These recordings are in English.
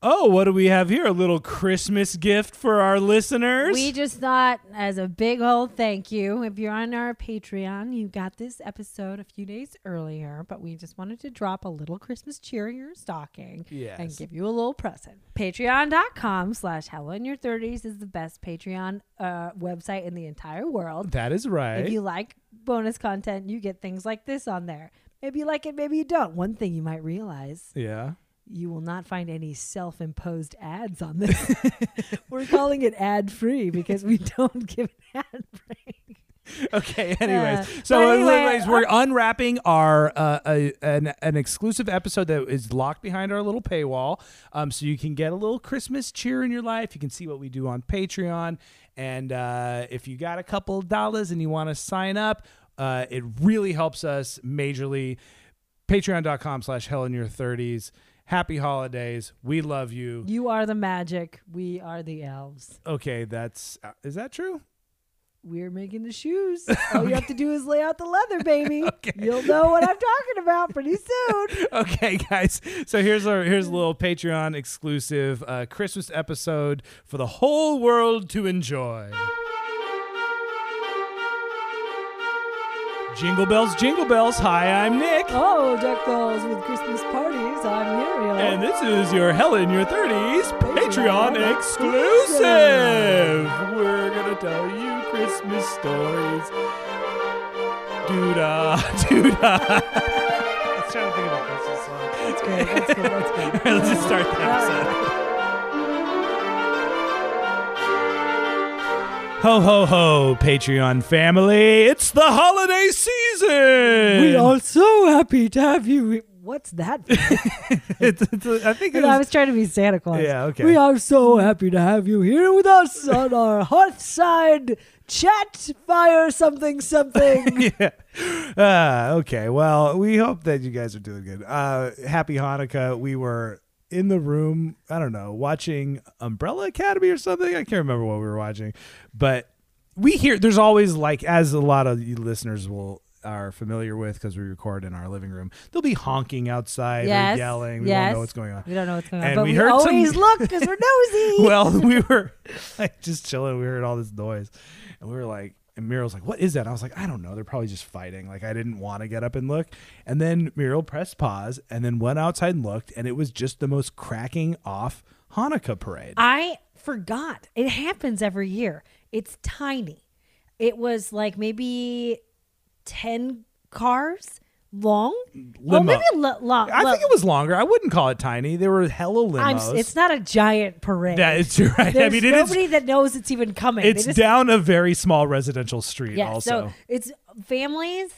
Oh, what do we have here? A little Christmas gift for our listeners. We just thought, as a big old thank you, if you're on our Patreon, you got this episode a few days earlier, but we just wanted to drop a little Christmas cheer in your stocking and give you a little present. Patreon.com slash Hella in Your 30s is the best Patreon uh, website in the entire world. that is right. If you like bonus content, you get things like this on there. Maybe you like it, maybe you don't. One thing you might realize yeah. You will not find any self-imposed ads on this. We're calling it ad-free because we don't give an ad break. Okay. Anyways, Uh, so anyway, anyways, we're unwrapping our uh, a, an an exclusive episode that is locked behind our little paywall. Um, so you can get a little Christmas cheer in your life. You can see what we do on Patreon, and uh, if you got a couple of dollars and you want to sign up, uh, it really helps us majorly. Patreon.com slash Hella in Your Thirties. Happy holidays. We love you. You are the magic. We are the elves. Okay, that's uh, is that true? We're making the shoes. All you have to do is lay out the leather, baby. You'll know what I'm talking about pretty soon. okay, guys. So here's our here's a little Patreon exclusive uh, Christmas episode for the whole world to enjoy. Jingle bells, jingle bells. Hi, I'm Nick. Oh, deck bells with Christmas parties. I'm Muriel. And this is your Hella in Your 30s Patreon Patreon exclusive. We're going to tell you Christmas stories. Doo-da, doo-da. I was trying to think of a Christmas song. that's good. That's good. That's good. All right, let's just start the episode. Ho ho ho, Patreon family! It's the holiday season. We are so happy to have you. What's that? It's, it's I think it I was. was trying to be Santa Claus. Yeah, okay. We are so happy to have you here with us on our Hearthside chat fire something something. yeah. Ah, okay. Well, we hope that you guys are doing good. Uh, happy Hanukkah. We were in the room. I don't know, watching Umbrella Academy or something. I can't remember what we were watching, but we hear there's always like as a lot of you listeners will are familiar with because we record in our living room. There'll be honking outside yes. or yelling. We yes. don't know what's going on. We don't know what's going on. And but we we, heard some- look because we're nosy. well, we were like just chilling. We heard all this noise, and we were like, and Muriel's like, "What is that?" I was like, "I don't know. They're probably just fighting." Like I didn't want to get up and look, and then Muriel pressed pause and then went outside and looked, and it was just the most cracking off Hanukkah parade. I forgot. It happens every year. It's tiny. It was like maybe 10 cars long. Limo. maybe lo- lo- I lo- think it was longer. I wouldn't call it tiny. They were hella limos. I'm, it's not a giant parade. that is right. I mean, is. nobody that knows it's even coming. It's just- down a very small residential street. Yeah, also, so it's families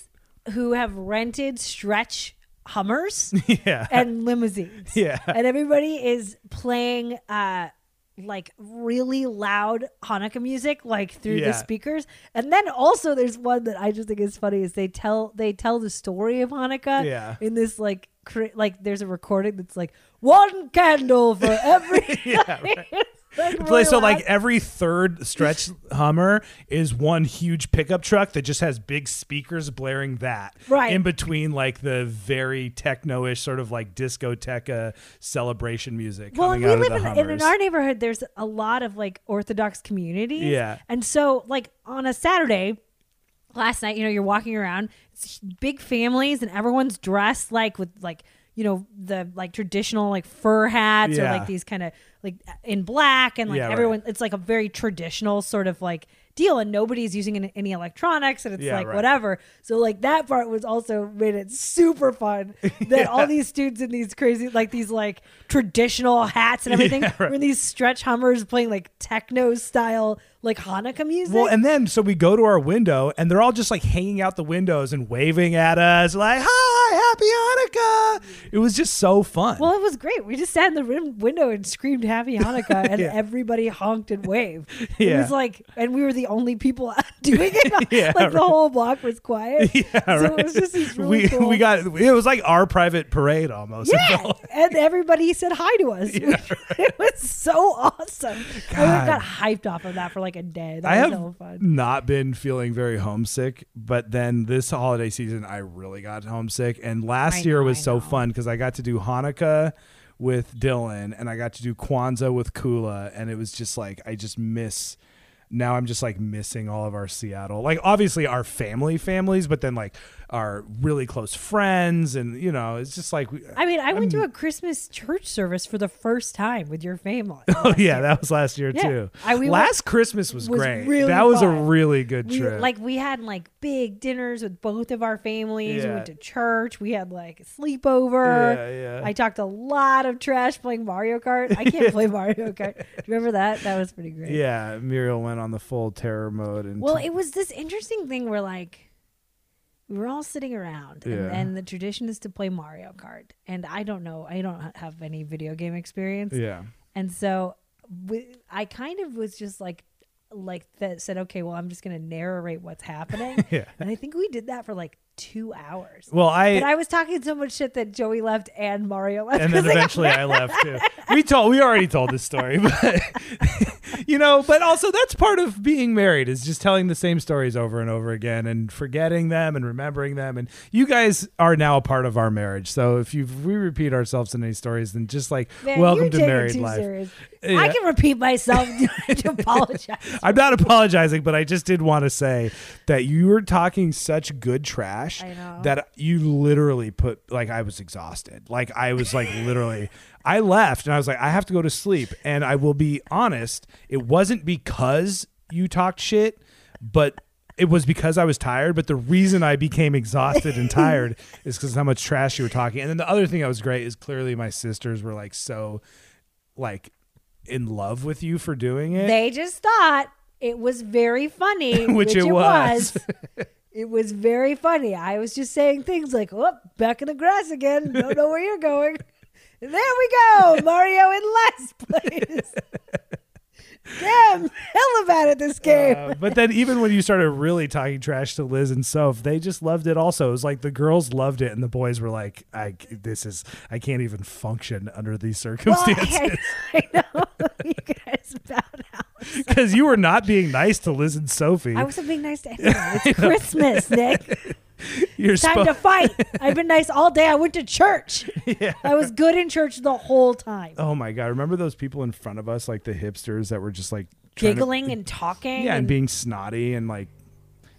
who have rented stretch Hummers yeah, and limousines. Yeah. And everybody is playing uh like really loud Hanukkah music like through Yeah. the speakers. And then also there's one that I just think is funny is they tell they tell the story of Hanukkah Yeah. in this like like there's a recording that's like one candle for every Yeah, right. Like, really so like every third stretch Hummer is one huge pickup truck that just has big speakers blaring that Right. in between like the very techno-ish sort of like discoteca celebration music Well, we out live of the in, and in our neighborhood. There's a lot of like Orthodox communities. Yeah. and so like on a Saturday, last night, you know, you're walking around, big families, and everyone's dressed like with like you know the like traditional like fur hats or like these kind of like uh, in black and like Yeah, right. everyone. It's like a very traditional sort of like deal, and nobody's using any, electronics, and it's Yeah, like right. whatever. So like that part was also made it super fun that all these students in these crazy like these like traditional hats and everything Yeah, right. were in these stretch hummers playing like techno style like Hanukkah music. well, and then so we go to our window and they're all just like hanging out the windows and waving at us like, "Hi, happy Hanukkah!" It was just so fun. Well, it was great. We just sat in the rim- window and screamed "Happy Hanukkah," and Yeah. everybody honked and waved. It Yeah. was like, and we were the only people doing it. Yeah, like the whole block was quiet. yeah, so right. it was just these really we cool. we got it was like our private parade almost. Yeah, like- and everybody said hi to us. Yeah, it was so awesome. I God. got hyped off of that for like a day. That I was have so fun. not been feeling very homesick, but then this holiday season, I really got homesick. And last I year know, was I so know. fun because I got to do Hanukkah with Dylan, and I got to do Kwanzaa with Kula, and it was just like I just miss. Now I'm just like missing all of our Seattle, like obviously our family families, but then like our really close friends, and you know, it's just like we, I mean, I went to a Christmas church service for the first time with your family. Oh yeah, that was last year Yeah. too. I- we last Christmas was, was great. really that was a really good We, trip. like we had like big dinners with both of our families. We went to church. We had like a sleepover. Yeah, yeah. I talked a lot of trash playing Mario Kart. I can't play Mario Kart. Do you remember that? That was pretty great. yeah, Muriel went on the full terror mode and Well, it was this interesting thing where like we were all sitting around, and, Yeah. and the tradition is to play Mario Kart. And I don't know, I don't have any video game experience, yeah. and so we, I kind of was just like, like that said, okay, well, I'm just gonna narrate what's happening, Yeah. and I think we did that for like two hours. Well, I, but I was talking so much shit that Joey left and Mario left. and then eventually I left too. We told we already told this story, but you know, but also that's part of being married is just telling the same stories over and over again and forgetting them and remembering them. And you guys are now a part of our marriage. So if you we repeat ourselves in any stories, then just like Man, welcome to married life. Yeah. I can repeat myself. Do I have to apologize? I'm not apologizing, but I just did want to say that you were talking such good trash I know. that you literally put like I was exhausted. Like I was like literally I left and I was like I have to go to sleep and I will be honest, it wasn't because you talked shit, but it was because I was tired, but the reason I became exhausted and tired is because how much trash you were talking. And then the other thing that was great is clearly my sisters were like so like in love with you for doing it. They just thought it was very funny, Which which, it it was. was. it was very funny. I was just saying things like, "Oh, back in the grass again. Don't know where you're going." And there we go, Mario in last place. Damn, hell about it this game. Uh, but then even when you started really talking trash to Liz and Soph, they just loved it also. It was like the girls loved it and the boys were like, I this is I can't even function under these well, circumstances. I, I know you guys found out. Because you were not being nice to Liz and Sophie. I wasn't being nice to anyone. It's Christmas, Nick. You're Time spo- to fight. I've been nice all day. I went to church. Yeah. I was good in church the whole time. Oh my god! Remember those people in front of us, like the hipsters that were just like trying to- giggling and talking. yeah, and being snotty and like,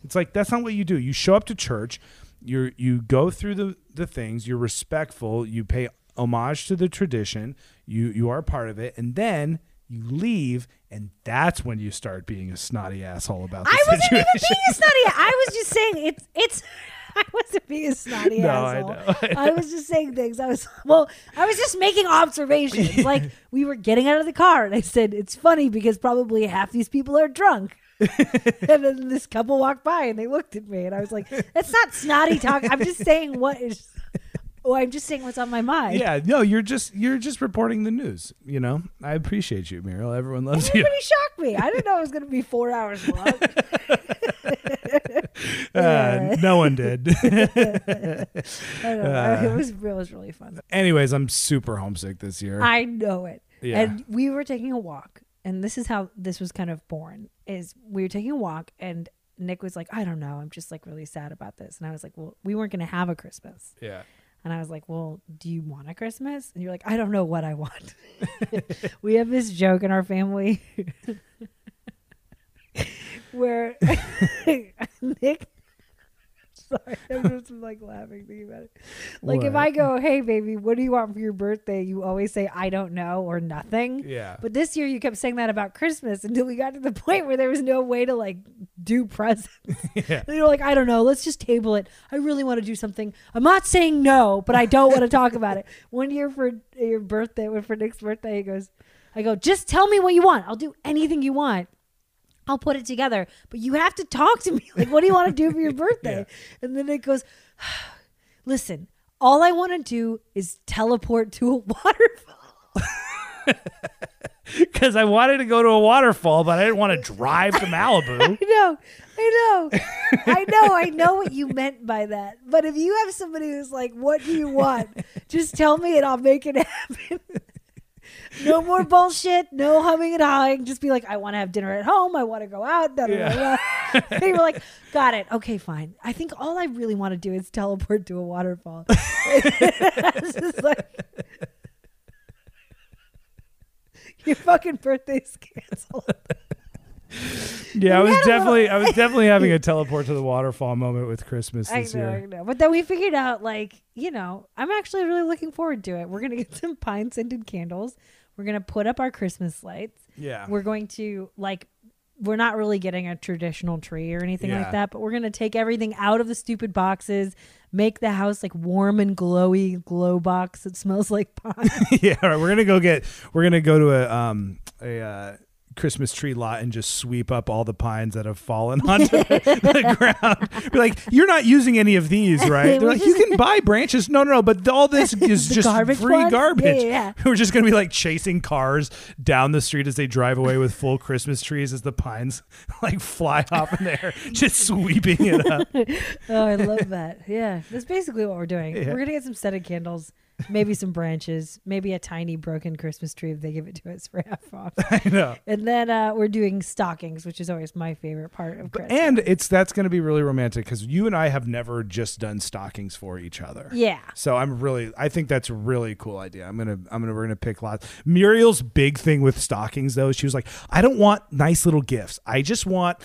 it's like that's not what you do. You show up to church, you you go through the the things. You're respectful. You pay homage to the tradition. You you are a part of it, and then you leave, and that's when you start being a snotty asshole about the situation. I wasn't situation. even being a snotty. I was just saying it's it's. I wasn't being a snotty No, I asshole. know, I I was just saying things. I was well. I was just making observations. Like we were getting out of the car, and I said it's funny because probably half these people are drunk. and then this couple walked by, and they looked at me, and I was like, "That's not snotty talk. I'm just saying what is." Oh, I'm just saying what's on my mind. Yeah, no, you're just you're just reporting the news. You know, I appreciate you, Muriel. Everyone loves you. Everybody shocked me. I didn't know it was going to be four hours long. Uh, no one did. I don't know. it was it was really fun. Anyways, I'm super homesick this year. I know it. Yeah. And we were taking a walk, and this is how this was kind of born. Is we were taking a walk, and Nick was like, "I don't know, I'm just like really sad about this," and I was like, "Well, we weren't going to have a Christmas," yeah. And I was like, "Well, do you want a Christmas?" And you're like, "I don't know what I want." we have this joke in our family where Nick. Sorry, I'm just like laughing thinking about it. Like if I go, "Hey, baby, what do you want for your birthday?" You always say, "I don't know" or "nothing." Yeah. But this year you kept saying that about Christmas until we got to the point where there was no way to like do presents. Yeah. You were like, I don't know, let's just table it. I really want to do something. I'm not saying no, but I don't want to talk about it. One year for your birthday, when for Nick's birthday, he goes, I go, just tell me what you want. I'll do anything you want. I'll put it together. But you have to talk to me. Like, what do you want to do for your birthday? And then it goes, listen, all I want to do is teleport to a waterfall. Because I wanted to go to a waterfall, but I didn't want to drive to Malibu. I know, I know, I know, I know what you meant by that. But if you have somebody who's like, "What do you want?" Just tell me and I'll make it happen. No more bullshit. No humming and hawing. Just be like, "I want to have dinner at home. I want to go out." Da, da, da, da. And were like, "Got it. Okay, fine. I think all I really want to do is teleport to a waterfall." It's just like- Your fucking birthday's canceled. Yeah, I was definitely little- I was definitely having a teleport to the waterfall moment with Christmas I this know, I year. know. But then we figured out, like, you know, I'm actually really looking forward to it. We're gonna get some pine scented candles. We're gonna put up our Christmas lights. Yeah. We're going to like. We're not really getting a traditional tree or anything Yeah. like that, but we're gonna take everything out of the stupid boxes, make the house like warm and glowy glow box that smells like pine. yeah, right, we're gonna go get. We're gonna go to a um a uh, Christmas tree lot and just sweep up all the pines that have fallen onto the, the ground. Be like, you're not using any of these, right? They're like, you can buy branches. No, no, no. But all this is just garbage free ones? garbage. Yeah, yeah, We're just gonna be like chasing cars down the street as they drive away with full Christmas trees as the pines like fly off in there, just sweeping it up. oh, I love that. Yeah, that's basically what we're doing. Yeah. We're gonna get some set scented candles, maybe some branches, maybe a tiny broken Christmas tree if they give it to us for half off. I know. And then uh, we're doing stockings, which is always my favorite part of Christmas. And it's that's going to be really romantic because you and I have never just done stockings for each other. yeah, So I'm really, I think that's a really cool idea. I'm gonna, I'm gonna, we're gonna pick lots. Muriel's big thing with stockings, though, she was like, I don't want nice little gifts. I just want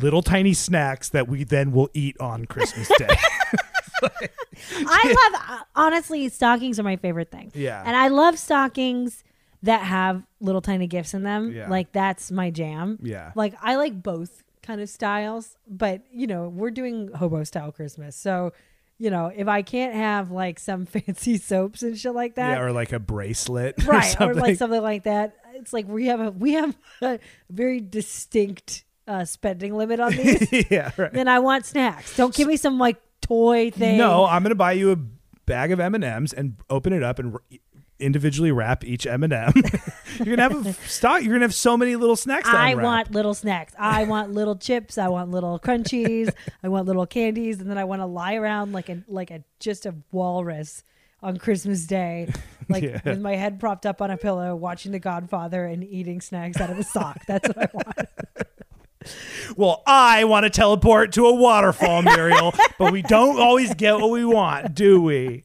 little tiny snacks that we then will eat on Christmas Day. I love honestly stockings are my favorite thing. Yeah. and I love stockings that have little tiny gifts in them. Yeah. Like that's my jam. yeah, Like I like both kind of styles, but you know, we're doing hobo style Christmas. So, you know, if I can't have like some fancy soaps and shit like that, yeah, or like a bracelet, right, Or or, like something like that, it's like we have a we have a very distinct uh, spending limit on these. yeah, right. then I want snacks. Don't give me some like toy thing. No, I'm gonna buy you a bag of M and M's and open it up and. r- individually wrap each M&M. you're gonna have a stock. You're gonna have so many little snacks. I unwrap. want little snacks. I want little chips. I want little crunchies. I want little candies, and then I want to lie around like a like a just a walrus on Christmas Day, like Yeah. with my head propped up on a pillow, watching The Godfather and eating snacks out of a sock. That's what I want. Well, I want to teleport to a waterfall, Muriel, but we don't always get what we want, do we?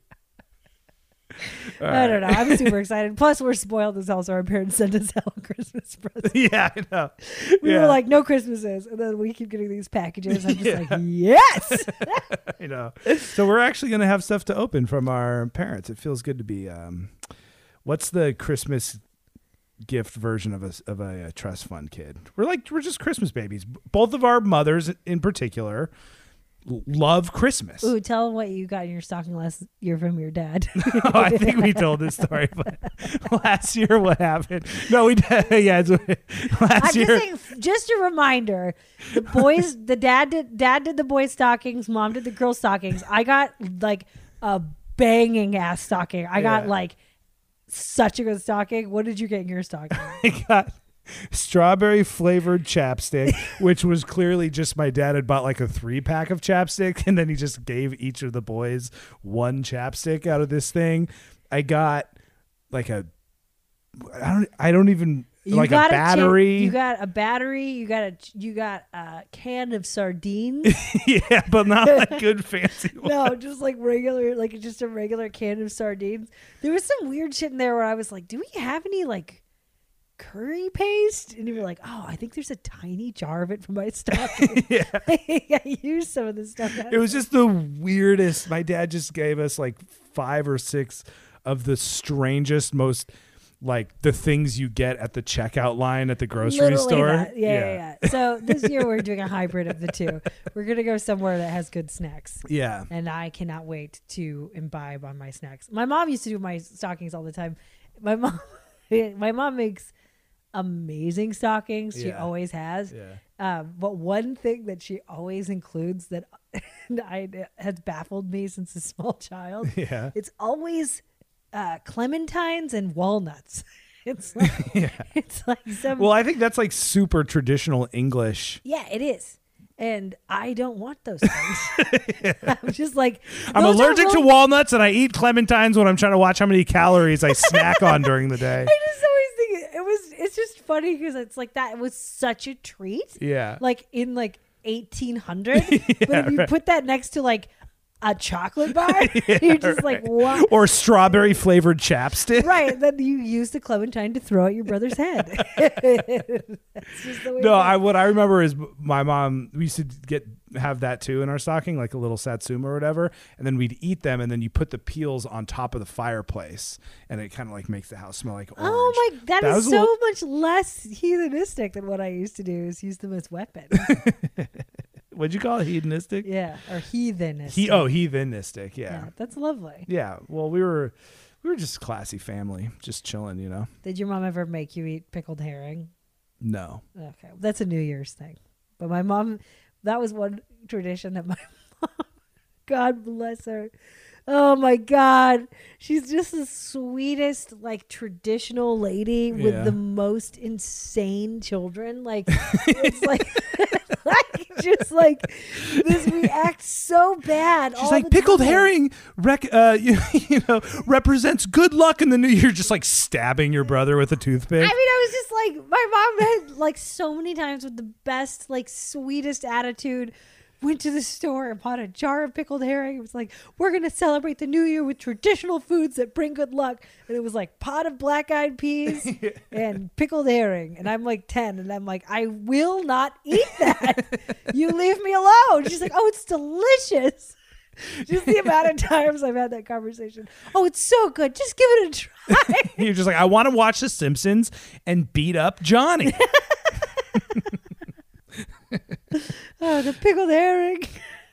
I don't know. I'm super excited. Plus, we're spoiled as hell, so our parents sent us hell Christmas presents. Yeah, I know. We yeah, were like, no Christmases, and then we keep getting these packages. I'm just Yeah. like, yes. I know. So we're actually going to have stuff to open from our parents. It feels good to be. Um, what's the Christmas gift version of a of a, uh trust fund kid? We're like we're just Christmas babies. Both of our mothers, in particular, love Christmas. Ooh, tell them what you got in your stocking last year from your dad. Oh, I think we told this story, but last year what happened? No, we did. Yeah, it's, last I'm year. just saying, just a reminder. The boys, the dad did, dad did the boys' stockings, mom did the girls' stockings. I got like a banging ass stocking. I got like such a good stocking. What did you get in your stocking? I got strawberry flavored chapstick, which was clearly just my dad had bought like a three pack of chapstick, and then he just gave each of the boys one chapstick out of this thing. I got like a, I don't, I don't even You like a got cha- battery. you got a battery. You got a you got a can of sardines. yeah, but not like good fancy. One. no, just like regular, like just a regular can of sardines. There was some weird shit in there where I was like, "Do we have any like curry paste?" And you were like, "Oh, I think there's a tiny jar of it from my stocking." yeah. I used some of this stuff. It was just the weirdest. My dad just gave us like five or six of the strangest, most like the things you get at the checkout line at the grocery Literally store. that. Yeah, yeah, yeah. So this year we're doing a hybrid of the two. We're gonna go somewhere that has good snacks. Yeah. and I cannot wait to imbibe on my snacks. My mom used to do my stockings all the time. My mom, my mom makes amazing stockings. She Yeah. always has. Yeah. Um, but one thing that she always includes that I has baffled me since a small child. Yeah. It's always uh, clementines and walnuts. It's like Yeah. it's like some Well, I think that's like super traditional English. yeah, it is. And I don't want those things. I'm just like I'm allergic really- to walnuts and I eat clementines when I'm trying to watch how many calories I snack on during the day. I just always think it, was. It's just funny because it's like that. It was such a treat. Yeah. Like in like 1800. but if you right. put that next to like a chocolate bar. You're just like, what? or strawberry flavored chapstick. Right. Then you use the clementine to throw at your brother's head. Just the way No, I what I remember is my mom. We used to get have that too in our stocking, like a little satsuma or whatever, and then we'd eat them, and then you put the peels on top of the fireplace, and it kind of like makes the house smell like orange. Oh my! That that is so little- much less heathenistic than what I used to do. Is use them as weapons. What'd you call it? Hedonistic? yeah, or heathenistic. He oh heathenistic. yeah. Yeah. that's lovely. yeah. Well, we were we were just a classy family, just chilling, you know. Did your mom ever make you eat pickled herring? No. Okay, that's a New Year's thing. But my mom, that was one tradition that my mom, God bless her. Oh my God. She's just the sweetest, like traditional lady Yeah. with the most insane children. Like, it's like, like, just like this reacts so bad. She's all like pickled time." herring, rec- uh, you, you know, represents good luck in the new year. Just like stabbing your brother with a toothpick. I mean, I was just like, my mom had like so many times with the best, like sweetest attitude. Went to the store and bought a jar of pickled herring. It was like, we're gonna celebrate the new year with traditional foods that bring good luck. And it was like pot of black eyed peas and pickled herring. And I'm like ten, and I'm like, I will not eat that. you leave me alone. She's like, oh, it's delicious. Just the amount of times I've had that conversation. Oh, it's so good. Just give it a try. You're just like, I want to watch The Simpsons and beat up Johnny. Oh, the pickled herring.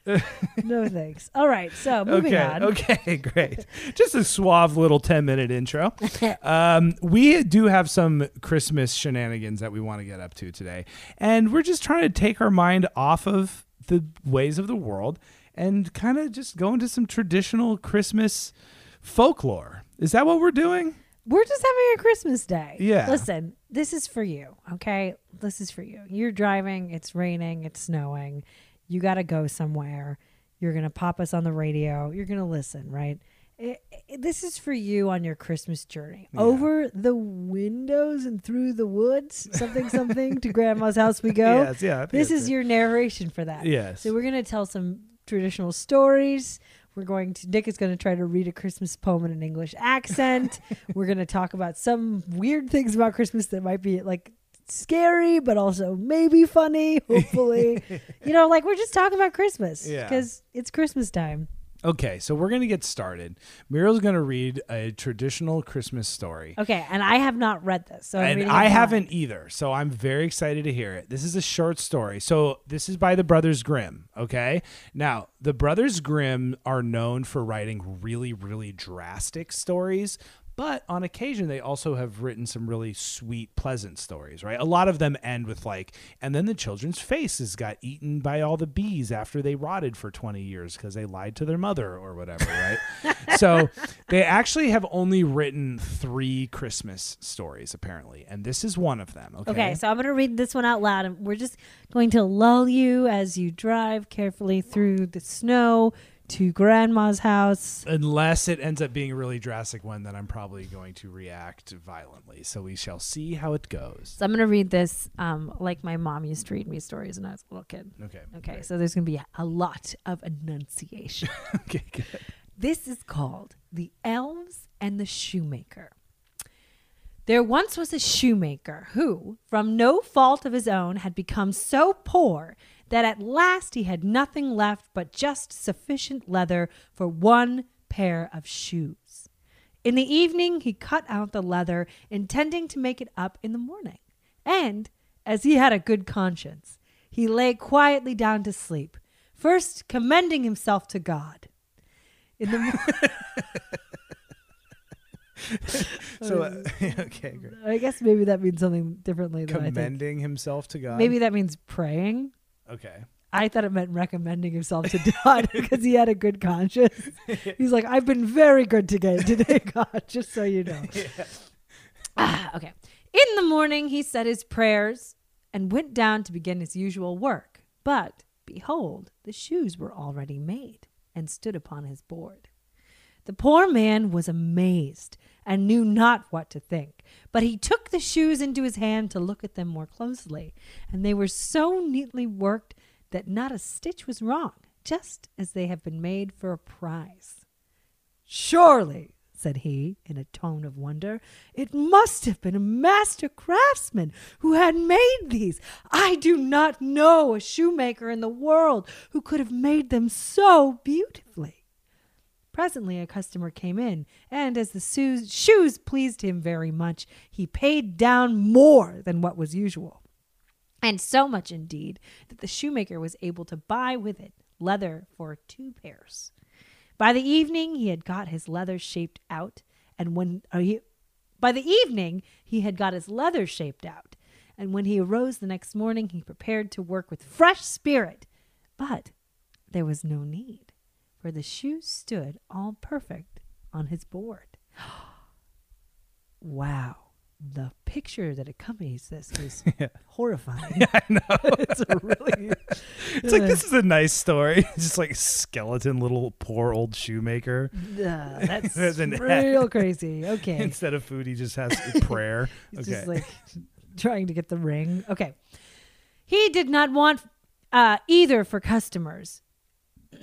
no thanks. All right, so moving okay. on. Okay. Great. Just a suave little 10 minute intro. Um, we do have some Christmas shenanigans that we want to get up to today. And we're just trying to take our mind off of the ways of the world and kind of just go into some traditional Christmas folklore. Is that what we're doing? We're just having a Christmas day. Yeah. Listen, this is for you, okay? This is for you. You're driving, it's raining, it's snowing. You got to go somewhere. You're going to pop us on the radio. You're going to listen, right? It, it- this is for you on your Christmas journey. Over the windows and through the woods, something, something, to grandma's house we go. Yes, yeah. This is it. your narration for that. Yes. So we're gonna tell some traditional stories. We're going to Nick is gonna try to read a Christmas poem in an English accent. we're gonna talk about some weird things about Christmas that might be like scary, but also maybe funny. Hopefully, you know, like we're just talking about Christmas Yeah. because it's Christmas time. Okay, so we're going to get started. Muriel's going to read a traditional Christmas story. Okay, and I have not read this, so I'm and I haven't either, so I'm very excited to hear it. This is a short story. So this is by the Brothers Grimm. Okay, now the Brothers Grimm are known for writing really, really drastic stories. But on occasion, they also have written some really sweet, pleasant stories, right? A lot of them end with, like, and then the children's faces got eaten by all the bees after they rotted for 20 years because they lied to their mother or whatever, right? so they actually have only written three Christmas stories, apparently. And this is one of them, okay? Okay, so I'm going to read this one out loud, and we're just going to lull you as you drive carefully through the snow to Grandma's house. Unless it ends up being a really drastic one, then I'm probably going to react violently. So we shall see how it goes. So I'm going to read this um, like my mom used to read me stories when I was a little kid. Okay. Okay, great. so there's going to be a lot of enunciation. Okay, good. this is called The Elves and the Shoemaker. There once was a shoemaker who, from no fault of his own, had become so poor that at last he had nothing left but just sufficient leather for one pair of shoes. In the evening, he cut out the leather, intending to make it up in the morning. And, as he had a good conscience, he lay quietly down to sleep, first commending himself to God. In the mo- So, uh, okay, great. I guess maybe that means something differently than I think. Commending himself to God. Maybe that means praying. Okay. I thought it meant recommending himself to God because he had a good conscience. He's like, I've been very good today, today, God, just so you know. Ah, okay. In the morning, he said his prayers and went down to begin his usual work. But behold, the shoes were already made and stood upon his board. The poor man was amazed and knew not what to think. But he took the shoes into his hand to look at them more closely, and they were so neatly worked that not a stitch was wrong. just as they have been made for a prize. Surely, said he, in a tone of wonder, it must have been a master craftsman who had made these. I do not know a shoemaker in the world who could have made them so beautifully. Presently, a customer came in, and as the shoes, shoes pleased him very much, he paid down more than what was usual. And so much indeed that the shoemaker was able to buy with it leather for two pairs. By the evening, he had got his leather shaped out, and when uh, he, by the evening he had got his leather shaped out, and when he arose the next morning, he prepared to work with fresh spirit. But there was no need, for the shoes stood all perfect on his board. wow. The picture that accompanies this is Yeah. horrifying. I know. it's a really It's like this is a nice story. Just like skeleton little poor old shoemaker. Uh, that's real crazy. Okay. Instead of food, he just has prayer. He's okay. just like trying to get the ring. Okay. He did not want uh, either for customers.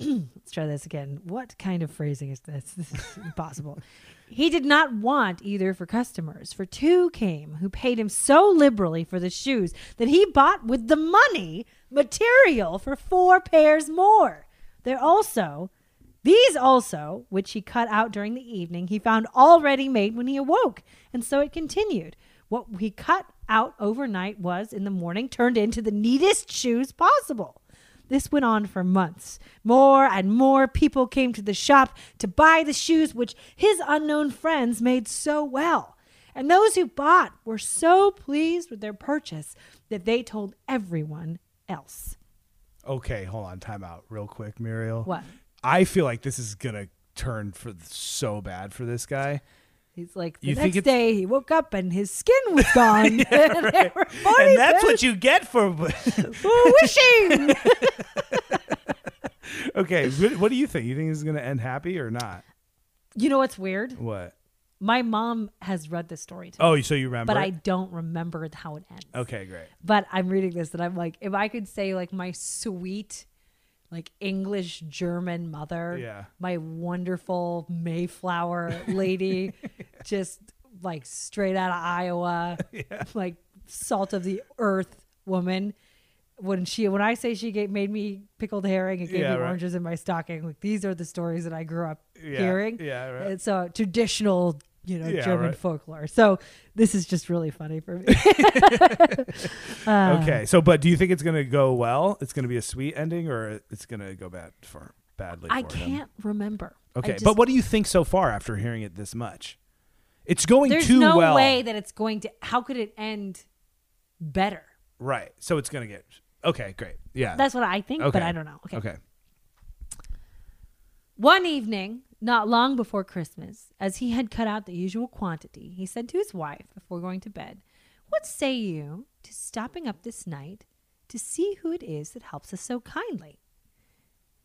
Let's try this again. What kind of phrasing is this? This is impossible. He did not want either for customers, for two came who paid him so liberally for the shoes that he bought with the money material for four pairs more. There also, these also, which he cut out during the evening, he found already made when he awoke, and so it continued. What he cut out overnight was, in the morning, turned into the neatest shoes possible. This went on for months. More and more people came to the shop to buy the shoes which his unknown friends made so well. And those who bought were so pleased with their purchase that they told everyone else. okay, hold on. Time out real quick, Muriel. What? I feel like this is going to turn for so bad for this guy. He's like, the You next day he woke up and his skin was gone. were funny and that's what you get for. wishing. Okay, what, do you think? You think this is going to end happy or not? you know what's weird? What? My mom has read this story to oh, me, Oh, so you remember? but I don't remember how it ends. Okay, great. But I'm reading this and I'm like, if I could say like my sweet, like English German mother, Yeah. my wonderful Mayflower lady, just like straight out of Iowa, like salt of the earth woman. When she, when I say she gave, made me pickled herring and gave Yeah, me right. oranges in my stocking, like these are the stories that I grew up Yeah, hearing. yeah, right. It's a traditional, you know, Yeah, German right. folklore. So this is just really funny for me. Uh, okay, so but do you think it's going to go well? It's going to be a sweet ending, or it's going to go bad for badly? I for him? can't remember. Okay, just- but what do you think so far after hearing it this much? It's going There's too no well, way that it's going to. How could it end better? right? So it's going to get okay. Great, yeah. That's what I think, but I don't know. Okay. okay. One evening, not long before Christmas, as he had cut out the usual quantity, he said to his wife before going to bed, What say you to stopping up this night to see who it is that helps us so kindly?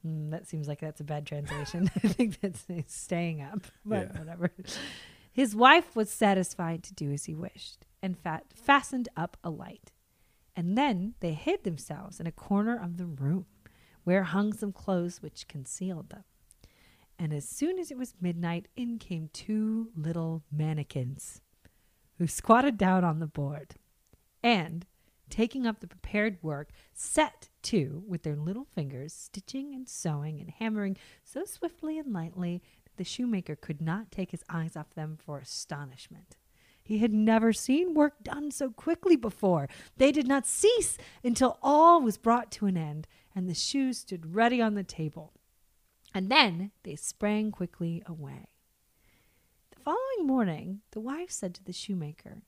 Hmm, that seems like that's a bad translation. I think that's it's staying up, but Yeah. whatever. His wife was satisfied to do as he wished and fat- fastened up a light. And then they hid themselves in a corner of the room where hung some clothes which concealed them. And as soon as it was midnight, in came two little mannequins who squatted down on the board and, taking up the prepared work, set to with their little fingers, stitching and sewing and hammering so swiftly and lightly that the shoemaker could not take his eyes off them for astonishment. He had never seen work done so quickly before. They did not cease until all was brought to an end and the shoes stood ready on the table. And then they sprang quickly away. The following morning, the wife said to the shoemaker,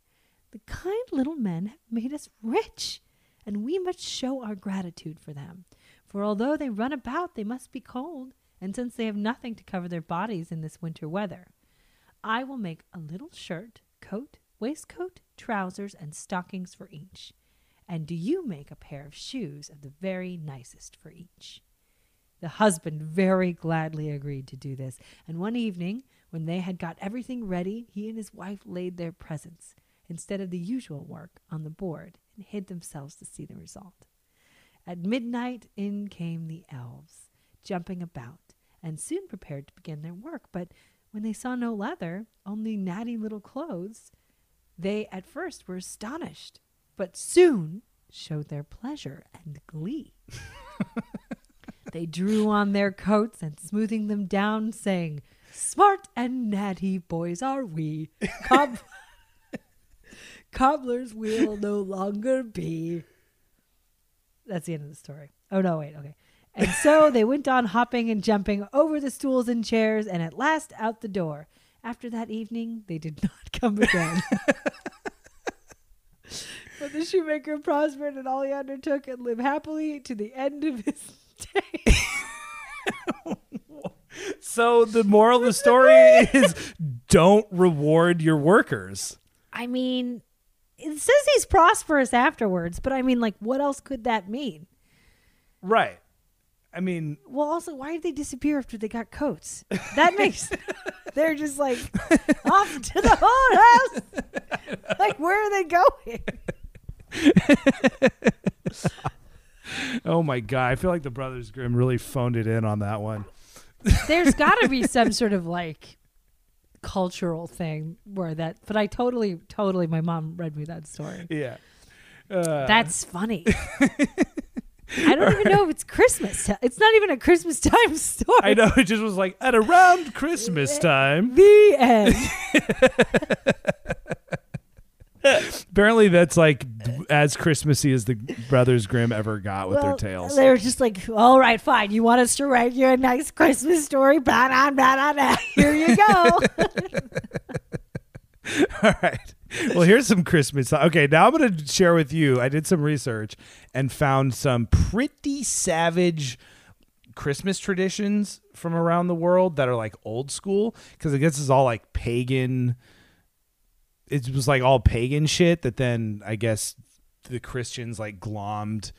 The kind little men have made us rich, and we must show our gratitude for them. For although they run about, they must be cold, and since they have nothing to cover their bodies in this winter weather, I will make a little shirt, coat, waistcoat, trousers, and stockings for each. And do you make a pair of shoes of the very nicest for each. The husband very gladly agreed to do this, and one evening, when they had got everything ready, he and his wife laid their presents, instead of the usual work, on the board and hid themselves to see the result. At midnight, in came the elves, jumping about, and soon prepared to begin their work. But when they saw no leather, only natty little clothes, they at first were astonished, but soon showed their pleasure and glee. they drew on their coats and smoothing them down, saying, Smart and natty boys are we. Cob- Cobblers will no longer be. That's the end of the story. Oh, no, wait, okay. And so they went on hopping and jumping over the stools and chairs and at last out the door. After that evening, they did not come again. but the shoemaker prospered in all he undertook and lived happily to the end of his days. So the moral of the story is don't reward your workers. I mean, it says he's prosperous afterwards, but I mean, like, what else could that mean? Right. I mean, Well, also, why did they disappear after they got coats? That makes they're just like off to the whole house. like, where are they going? oh my god, I feel like the Brothers Grimm really phoned it in on that one. There's got to be some sort of like cultural thing where that. But I totally, totally, my mom read me that story. Yeah. Uh, That's funny. I don't even know if it's Christmas. ti- It's not even a Christmas time story. I know it just was like at around Christmas eh, time. The end. Apparently, that's like as Christmassy as the Brothers Grimm ever got with their Well, tales. They were just like, all right, fine. You want us to write you a nice Christmas story? Blah, blah, blah, blah, blah. Here you go. All right. Well, here's some Christmas. Okay, now I'm going to share with you. I did some research and found some pretty savage Christmas traditions from around the world that are like old school because I guess it's all like pagan. It was like all pagan shit that then I guess the Christians like glommed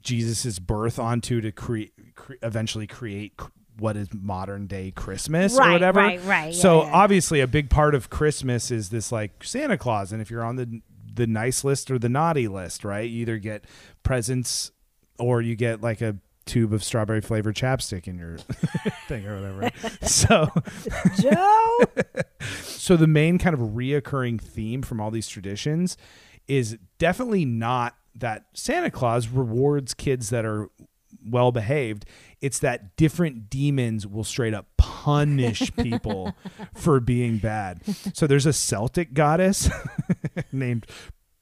Jesus's birth onto to create cre- eventually create cr- what is modern day Christmas or whatever. right, right. So yeah, yeah. obviously a big part of Christmas is this like Santa Claus and if you're on the the nice list or the naughty list, right? You either get presents or you get like a tube of strawberry flavored chapstick in your thing or whatever. so Joe. so the main kind of reoccurring theme from all these traditions is definitely not that Santa Claus rewards kids that are well behaved. It's that different demons will straight up punish people for being bad. So there's a Celtic goddess named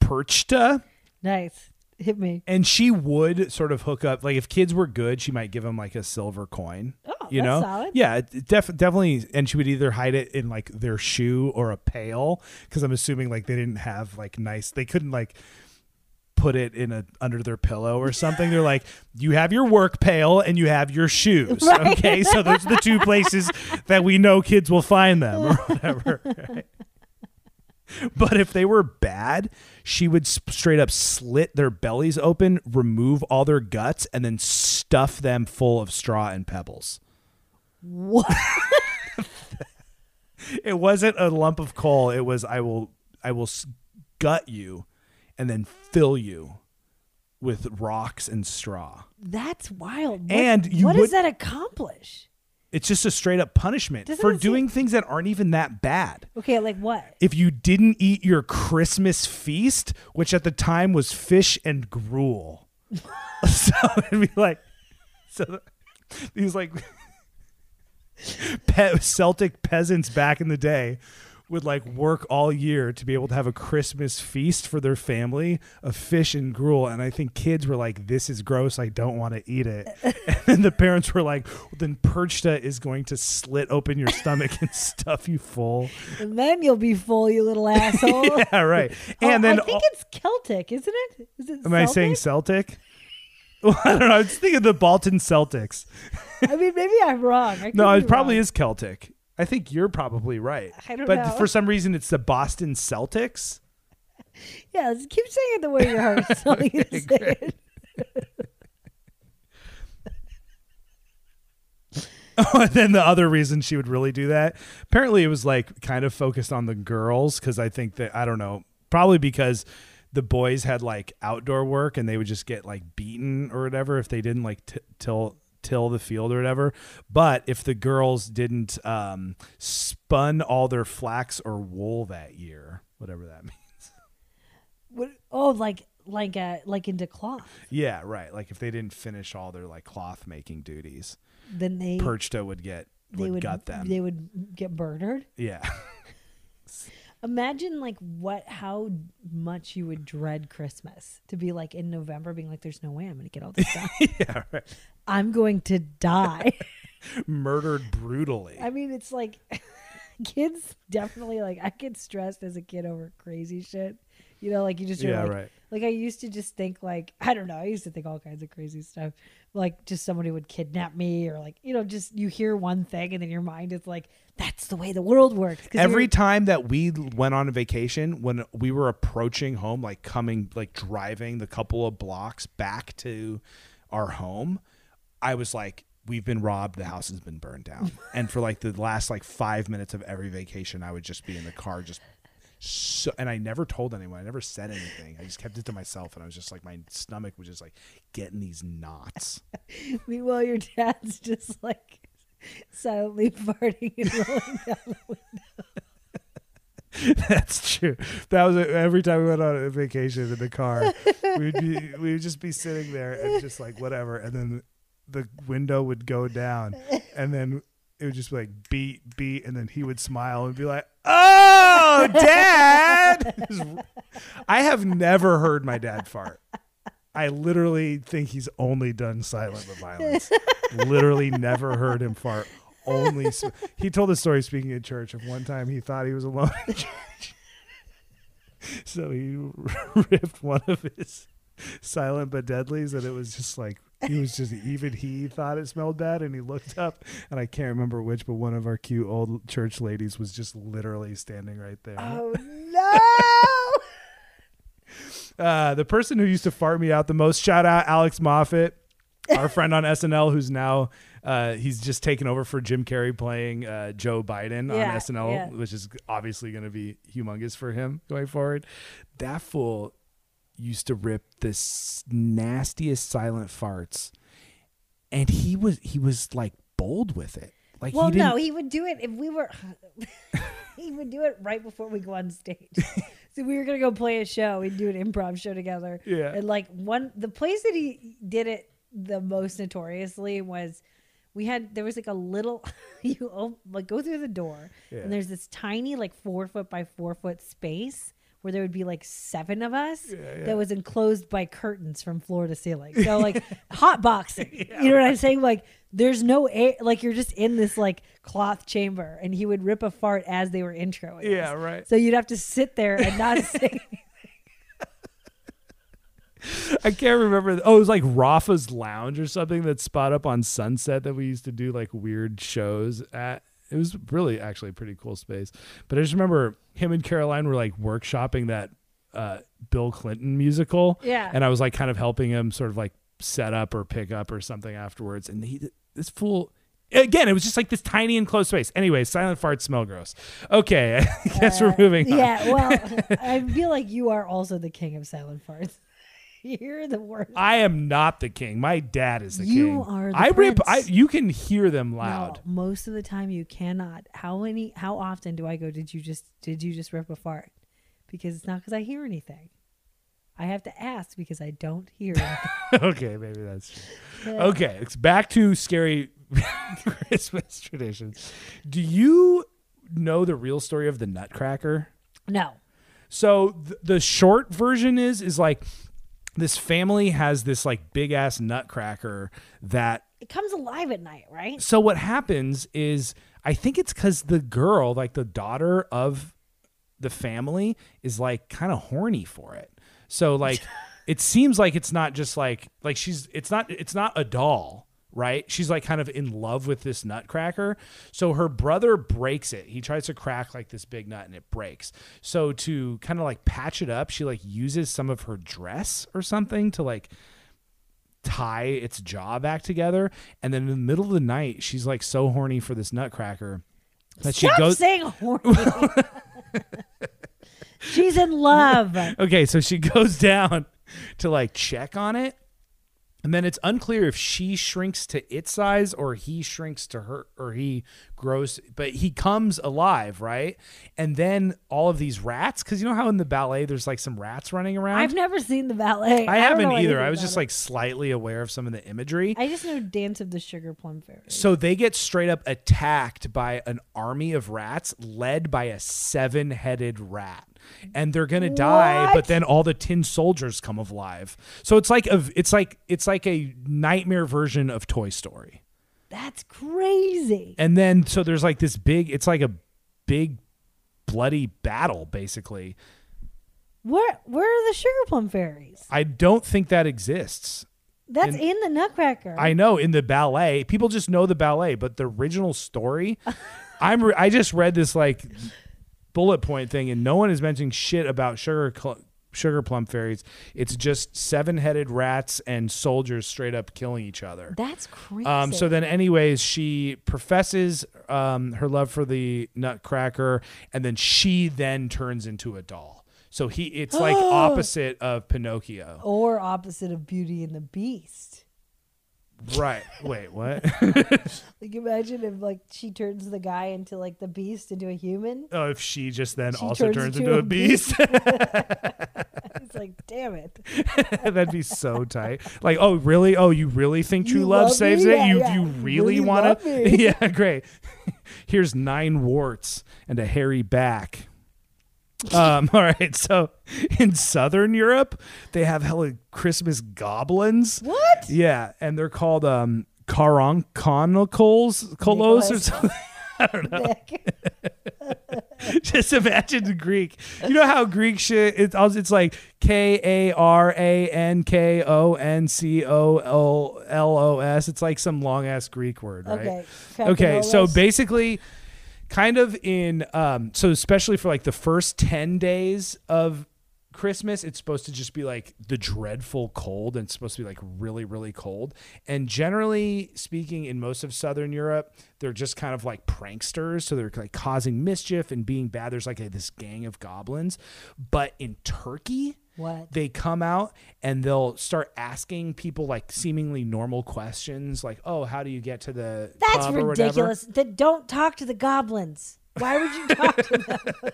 Perchta Nice. Hit me. and she would sort of hook up like if kids were good she might give them like a silver coin Oh, you that's know solid. yeah def- definitely and she would either hide it in like their shoe or a pail because i'm assuming like they didn't have like nice they couldn't like put it in a under their pillow or something they're like you have your work pail and you have your shoes Right. okay so those are the two places that we know kids will find them or whatever right? But if they were bad, she would straight up slit their bellies open, remove all their guts, and then stuff them full of straw and pebbles. What? It wasn't a lump of coal. It was I will I will gut you, and then fill you with rocks and straw. That's wild. What, And you what would- does that accomplish? It's just a straight up punishment Doesn't for doing things that aren't even that bad. Okay, like what? If you didn't eat your Christmas feast, which at the time was fish and gruel, so it'd be like, so these like pe- Celtic peasants back in the day would like work all year to be able to have a Christmas feast for their family of fish and gruel. And I think kids were like, "This is gross. I don't want to eat it." and then the parents were like, well, "Then Perchta is going to slit open your stomach and stuff you full." And then you'll be full, you little asshole. yeah, right. Oh, And then I think al- it's Celtic, isn't it? Is it? am I saying Celtic? Celtic? Well, I don't know. I was thinking of the Boston Celtics. I mean, maybe I'm wrong. I No, it probably wrong. is Celtic. I think you're probably right. I don't but know. for some reason, it's the Boston Celtics. Yeah, keep saying it the way your heart's telling you to say it. Oh, and then the other reason she would really do that, apparently, it was like kind of focused on the girls because I think that I don't know, probably because the boys had like outdoor work and they would just get like beaten or whatever if they didn't like t- till till the field or whatever. But if the girls didn't um, spun all their flax or wool that year, whatever that means. What, oh, like like uh like into cloth. Yeah, right. Like if they didn't finish all their like cloth making duties, Then they Perchta would get they would, would gut them. They would get murdered. yeah. Imagine like what how much you would dread Christmas to be like in November being like there's no way I'm going to get all this done. yeah, right. I'm going to die. Murdered brutally. I mean, it's like kids definitely like I get stressed as a kid over crazy shit. You know, like you just yeah, like, right. like I used to just think like I don't know. I used to think all kinds of crazy stuff. Like just somebody would kidnap me, or like you know, just you hear one thing and then your mind is like, that's the way the world works. Every time that we went on a vacation, when we were approaching home, like coming, like driving the couple of blocks back to our home, I was like, we've been robbed. The house has been burned down. and for like the last like five minutes of every vacation, I would just be in the car, just so. And I never told anyone. I never said anything. I just kept it to myself. And I was just like, my stomach was just like getting these knots. meanwhile your dad's just like silently farting and rolling down the window. That's true. That was every time we went on a vacation in the car. We'd be we would just be sitting there and just like whatever, and then the window would go down, and then it would just be like beat beat, and then he would smile and be like, "Oh, Oh dad!" I have never heard my dad fart. I literally think he's only done silent but violence. literally never heard him fart. Only he told the story speaking at church of one time he thought he was alone in church, so he ripped one of his silent but deadlies, and it was just like he was just even he thought it smelled bad, and he looked up, and I can't remember which, but one of our cute old church ladies was just literally standing right there. Oh no! Uh, the person who used to fart me out the most, shout out Alex Moffat, our friend on SNL, who's now uh, he's just taken over for Jim Carrey playing uh, Joe Biden Yeah, on SNL, yeah. which is obviously going to be humongous for him going forward. That fool used to rip the nastiest silent farts, and he was he was like bold with it. Like Well, he no, he would do it if we were. he would do it right before we go on stage. so we were gonna go play a show. We'd do an improv show together. Yeah. And like one, the place that he did it the most notoriously was. We had there was like a little you like go through the door Yeah. and there's this tiny like four foot by four foot space where there would be like seven of us yeah. that was enclosed by curtains from floor to ceiling. So like hot boxing. You know what I'm saying? Like there's no air like you're just in this like cloth chamber and he would rip a fart as they were introing. Yeah, us. right. So you'd have to sit there and not say I can't remember. Oh, it was like Rafa's Lounge or something that spot up on Sunset that we used to do like weird shows at. It was really actually a pretty cool space. But I just remember him and Caroline were like workshopping that uh, Bill Clinton musical. Yeah. And I was like kind of helping him sort of like set up or pick up or something afterwards. And he, this fool, again, it was just like this tiny enclosed space. Anyway, silent farts smell gross. Okay. I guess we're moving on. Uh, Yeah, well I feel like you are also the king of silent farts. You're the worst. I am not the king. My dad is the You king. are the I rip. I you can hear them loud. No, most of the time you cannot. How many how often do I go, Did you just did you just rip a fart? Because it's not because I hear anything. I have to ask because I don't hear okay, maybe that's true. Okay, it's back to scary Christmas traditions. Do you know the real story of the Nutcracker? no. So th- the short version is is like this family has this like big ass Nutcracker that It comes alive at night, right? so what happens is I think it's because the girl, like the daughter of the family, is like kind of horny for it. So like it seems like it's not just like like she's it's not it's not a doll, right? She's like kind of in love with this nutcracker. So her brother breaks it. He tries to crack like this big nut and it breaks. So to kind of like patch it up, she like uses some of her dress or something to like tie its jaw back together. And then in the middle of the night, she's like so horny for this nutcracker that she Stop goes. saying horny. She's in love. okay, so she goes down to like check on it, And then it's unclear if she shrinks to its size or he shrinks to her or he grows, but he comes alive, right? And then all of these rats, because you know how in the ballet there's like some rats running around? I've never seen the ballet. I don't haven't either. I was just it. like slightly aware of some of the imagery. I just know Dance of the Sugar Plum Fairy. So they get straight up attacked by an army of rats led by a seven headed rat. And they're gonna die, but then all the tin soldiers come alive. So it's like a it's like it's like a nightmare version of Toy Story. That's crazy. And then so there's like this big it's like a big bloody battle basically. Where where are the Sugar Plum Fairies? I don't think that exists. That's In- in, the Nutcracker. I know in the ballet, people just know the ballet, but the original story, I'm re- I just read this like bullet point thing, and no one is mentioning shit about sugar cl- sugar plum fairies. It's just seven headed rats and soldiers straight up killing each other. That's crazy. Um, so then, anyways, she professes um, her love for the Nutcracker, and then she then turns into a doll. So he, it's like opposite of Pinocchio, or opposite of Beauty and the Beast. Right? Wait, what? Like imagine if like she turns the guy into like the beast into a human. Oh, if she just then She also turns turns into into a a beast, It's like, damn it. that'd be so tight. Like, oh, really? Oh, you really think true love, love saves me? it? Yeah, you yeah. you You really, really want love to? me. Yeah, great. Here's nine warts and a hairy back. Um, all right, so in Southern Europe, they have hella Christmas goblins. What? Yeah, and they're called um caronconicals, colos or something. Nick. Just imagine the Greek. You know how Greek shit it's it's like K A R A N K O N C O L L O S. It's like some long ass Greek word, right? Okay. Okay, so basically kind of in um so especially for like the first 10 days of Christmas, it's supposed to just be like the dreadful cold and it's supposed to be like really, really cold. And generally speaking, in most of Southern Europe, they're just kind of like pranksters. So they're like causing mischief and being bad. There's like a, this gang of goblins. But in Turkey, What? they come out and they'll start asking people like seemingly normal questions like, oh, how do you get to the That's pub or whatever? ridiculous. That don't talk to the goblins. Why would you talk to them?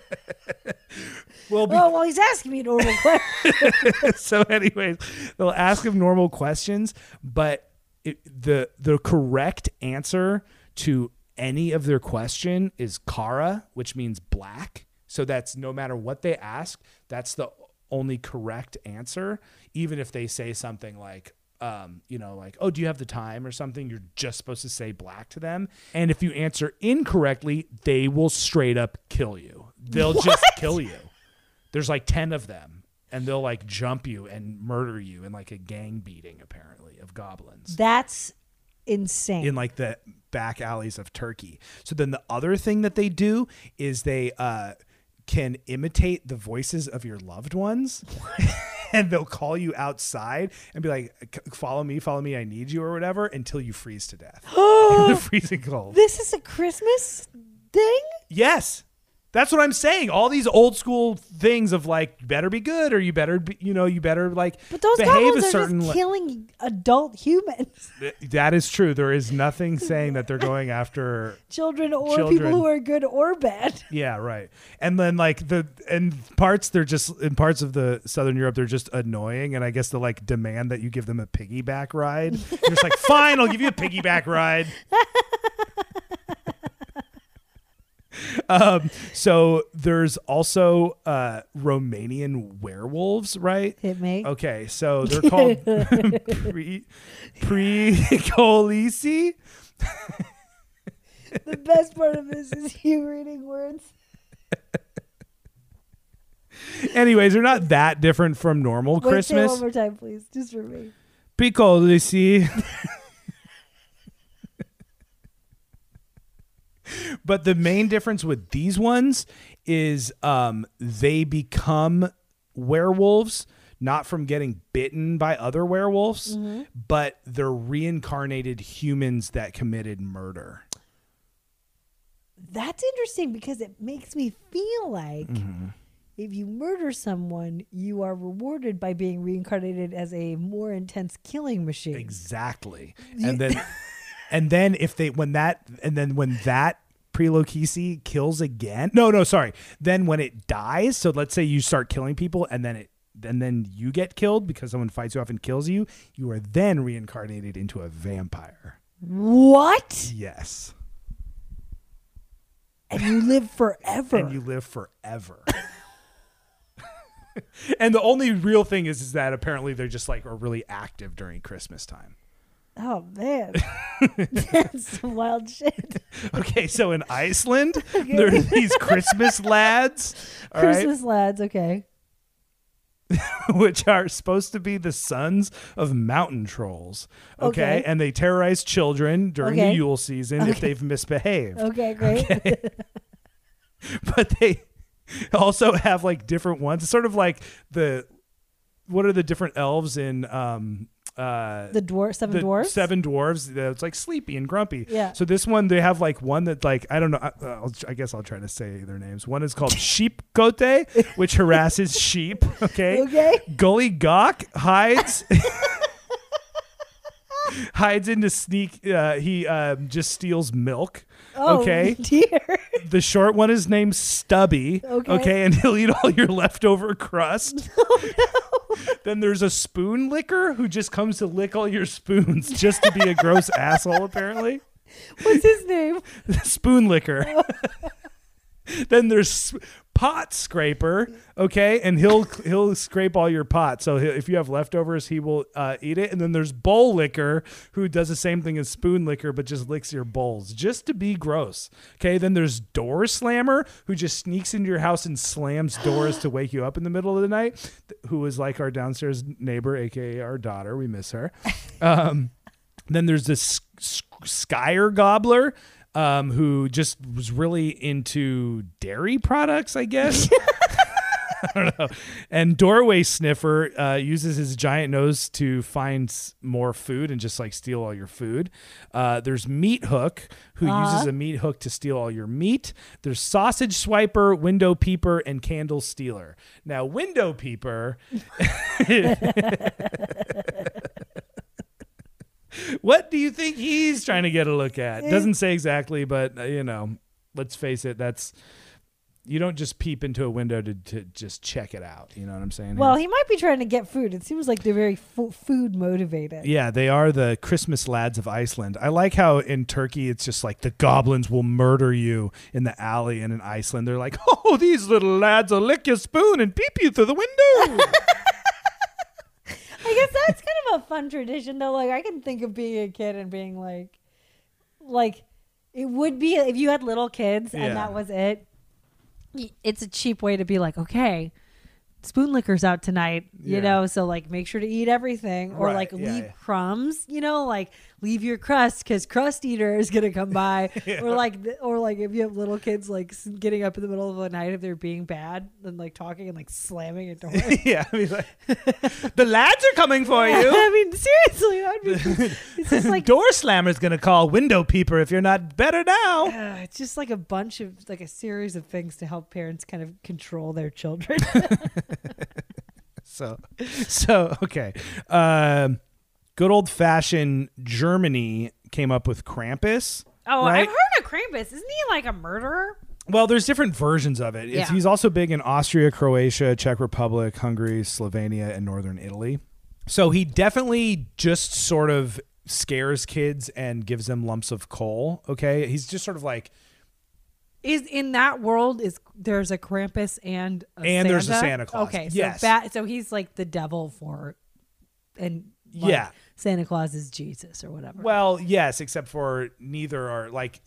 Well, be- oh well, he's asking me normal question. so anyways they'll ask him normal questions but it, the the correct answer to any of their question is kara which means black so that's no matter what they ask that's the only correct answer even if they say something like um, you know, like, oh, do you have the time or something? You're just supposed to say black to them. And if you answer incorrectly, they will straight up kill you. They'll just kill you. There's like 10 of them and they'll like jump you and murder you in like a gang beating apparently of goblins That's insane. in like the back alleys of Turkey. So then the other thing that they do is they uh can imitate the voices of your loved ones. and they'll call you outside and be like, "Follow me, follow me, I need you," or whatever, until you freeze to death in the freezing cold. this is a Christmas thing. Yes. That's what I'm saying. All these old school things of like, you better be good or you better be, you know, you better like But those behave a are certain just li- killing adult humans, That is true. There is nothing saying that they're going after children or Children. people who are good or bad. Yeah, right. And then like the in parts they're just in parts of the Southern Europe they're just annoying, and I guess they like demand that you give them a piggyback ride. You're just like, fine, I'll give you a piggyback ride. um, so there's also uh, Romanian werewolves, right? Hit me. Okay, so they're called pre precolisi. The best part of this is you reading words. Anyways, they're not that different from normal Wait, say it Christmas. one more time, please, just for me. Piccoli. but the main difference with these ones is um, they become werewolves not from getting bitten by other werewolves, but they're reincarnated humans that committed murder. That's interesting because it makes me feel like Mm-hmm. if you murder someone, you are rewarded by being reincarnated as a more intense killing machine. Exactly. And then and then if they when that and then when that Prelokisi kills again. No, no, sorry. Then when it dies, so let's say you start killing people and then it and then you get killed because someone fights you off and kills you, you are then reincarnated into a vampire. What? Yes. And you live forever. And you live forever. and the only real thing is is that apparently they're just like are really active during Christmas time. Oh man, that's some wild shit. Okay, so in Iceland, there are these Christmas lads, all right, Christmas lads. Okay. which are supposed to be the sons of mountain trolls. Okay, Okay. and they terrorize children during the Yule season if they've misbehaved. Okay. Great. But they also have like different ones. It's sort of like the what are the different elves in um uh The dwarf, seven the dwarfs. seven dwarves that's like sleepy and grumpy Yeah. so this one they have like one that like i don't know I, I'll, I guess i'll try to say their names one is called sheep cote which harasses sheep okay Okay. gully gawk hides hides into sneak uh, he um, just steals milk Oh, okay Dear. the short one is named Stubby. Okay. and he'll eat all your leftover crust. Oh, Then there's a spoon licker who just comes to lick all your spoons just to be a gross asshole, apparently. What's his name? spoon licker. Oh. then there's pot scraper, okay, and he'll he'll scrape all your pot. So if you have leftovers, he will uh, eat it. And then there's bowl licker, who does the same thing as spoon licker, but just licks your bowls just to be gross. Okay, then there's door slammer, who just sneaks into your house and slams doors to wake you up in the middle of the night. Who is like our downstairs neighbor, aka our daughter. We miss her. Um, then there's this S- Skyr Gobbler, um, who just was really into dairy products, I guess. I don't know. And Doorway Sniffer uh, uses his giant nose to find s- more food and just like steal all your food. Uh, there's Meat Hook, who Uh-huh. uses a meat hook to steal all your meat. There's Sausage Swiper, Window Peeper, and Candle Stealer. Now, Window Peeper. what do you think he's trying to get a look at? Doesn't say exactly, but uh, you know, let's face it, that's you don't just peep into a window to, to just check it out. You know what I'm saying? Well, he might be trying to get food. It seems like they're very fo- food motivated. yeah, they are the Christmas lads of Iceland. I like how in Turkey it's just like the goblins will murder you in the alley, and in Iceland they're like, oh, these little lads will lick your spoon and peep you through the window. I guess that's kind of a fun tradition, though. Like I can think of being a kid and being like, like it would be if you had little kids Yeah. and that was it. It's a cheap way to be like, okay, spoon licker's out tonight, you Yeah. know. So like, make sure to eat everything, or Right, like yeah, leave yeah. crumbs, you know, like leave your crust because crust eater is gonna come by, or like, or like if you have little kids like getting up in the middle of the night if they're being bad and like talking and like slamming a door. yeah, I mean, like, the lads are coming for you. I mean, seriously, that'd be. It's just like Door slammer's gonna call window peeper if you're not better now. uh, it's just like a bunch of like a series of things to help parents kind of control their children. So, so okay. Um, good old fashioned Germany came up with Krampus. oh, Right. I've heard of Krampus. Isn't he like a murderer? Well, there's different versions of it. It's, Yeah. He's also big in Austria, Croatia, Czech Republic, Hungary, Slovenia, and northern Italy. So he definitely just sort of scares kids and gives them lumps of coal. Okay, he's just sort of like, Is in that world is there's a Krampus and a And there's a Santa Claus. Okay, so Yes. so he's like the devil for, and like, Yeah. Santa Claus is Jesus or whatever. well, yes, except for neither are like.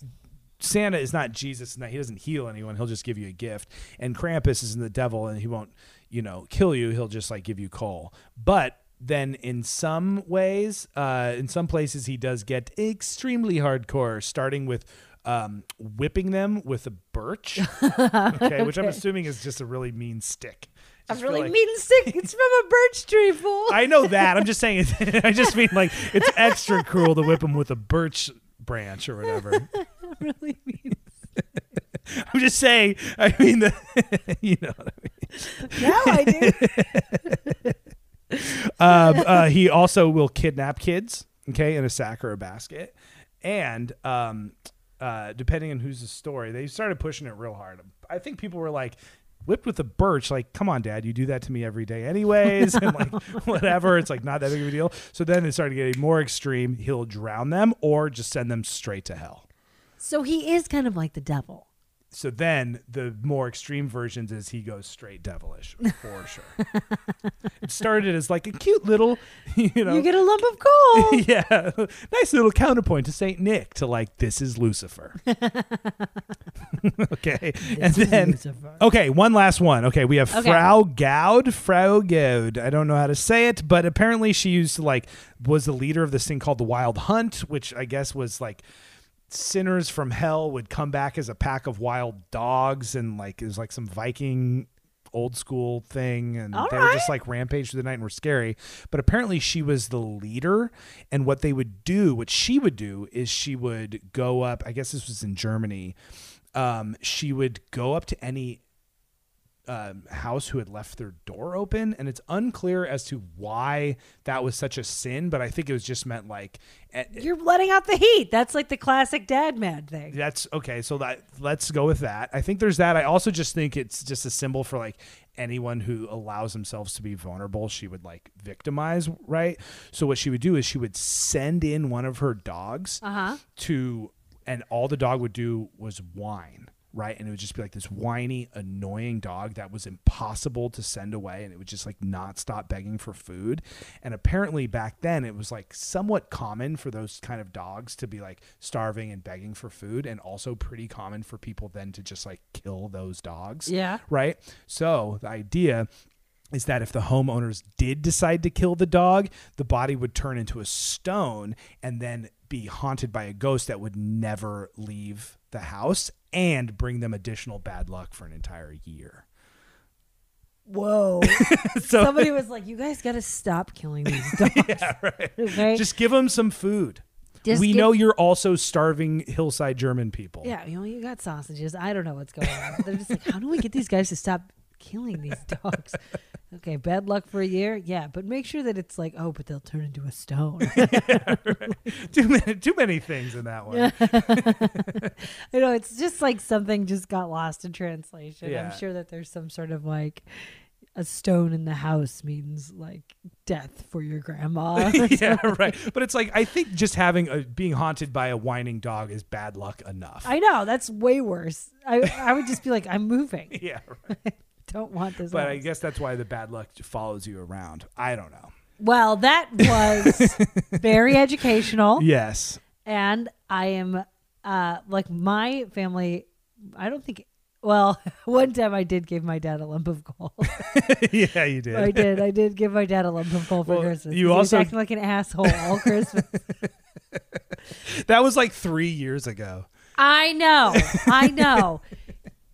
Santa is not Jesus, and that he doesn't heal anyone. He'll just give you a gift. And Krampus is in the devil, and he won't, you know, kill you. He'll just like give you coal. But then in some ways, uh, in some places, he does get extremely hardcore, starting with um, whipping them with a birch, okay, which I'm assuming is just a really mean stick. Really like- mean stick. It's from a birch tree, fool. I know that. I'm just saying. I just mean like it's extra cruel to whip them with a birch branch or whatever. really mean. I'm just saying. I mean, the, you know what I mean. now I do. um, uh, he also will kidnap kids, okay, in a sack or a basket. And um, uh, depending on who's the story, they started pushing it real hard. I think people were like, whipped with a birch, like, come on, dad, you do that to me every day, anyways, and like, whatever. It's like not that big of a deal. So then it started getting more extreme. He'll drown them or just send them straight to hell. So he is kind of like the devil. So then the more extreme versions is he goes straight devilish for sure. it started as like a cute little, you know, You get a lump of coal. yeah, nice little counterpoint to Saint Nick to like this is Lucifer. okay, and This is then Lucifer. okay, one last one. Okay, we have Okay. Frau Gaud. Frau Gaud. I don't know how to say it, but apparently she used to like was the leader of this thing called the Wild Hunt, which I guess was like sinners from hell would come back as a pack of wild dogs and like it was like some Viking old school thing and All they were just like rampage through the night and were scary. But apparently she was the leader and what they would do what she would do is she would go up i guess this was in germany um, she would go up to any um, house who had left their door open and it's unclear as to why that was such a sin but i think it was just meant like eh, You're letting out the heat. That's like the classic dad mad thing. that's okay. So that let's go with that. I think there's that. I also just think it's just a symbol for like anyone who allows themselves to be vulnerable. She would like victimize, right? So what she would do is she would send in one of her dogs Uh huh. to, and all the dog would do was whine. Right. And it would just be like this whiny, annoying dog that was impossible to send away. And it would just like not stop begging for food. And apparently back then it was like somewhat common for those kind of dogs to be like starving and begging for food. And also pretty common for people then to just like kill those dogs. Yeah. Right. So the idea is that if the homeowners did decide to kill the dog, the body would turn into a stone and then be haunted by a ghost that would never leave the house and bring them additional bad luck for an entire year. Whoa. So Somebody was like, "You guys got to stop killing these dogs." yeah, right. Okay. Just give them some food. Just we give- know you're also starving hillside German people. Yeah, you know, you got sausages. I don't know what's going on. They're just like, how do we get these guys to stop killing these dogs? Okay, bad luck for a year. Yeah, but make sure that it's like, oh, but they'll turn into a stone. too many too many things in that one. I know it's just like something just got lost in translation. Yeah. I'm sure that there's some sort of like a stone in the house means like death for your grandma. yeah, right. But it's like I think just having a being haunted by a whining dog is bad luck enough. I know that's way worse. I I would just be like, I'm moving. yeah, right. Don't want this. but I guess that's why the bad luck follows you around. I don't know. Well, that was very educational. Yes. and I am uh like my family I don't think well, one time I did give my dad a lump of gold. yeah, you did. I did. I did give my dad a lump of gold for Well, Christmas. you also- acting like an asshole all Christmas. That was like three years ago. I know. I know.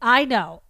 I know.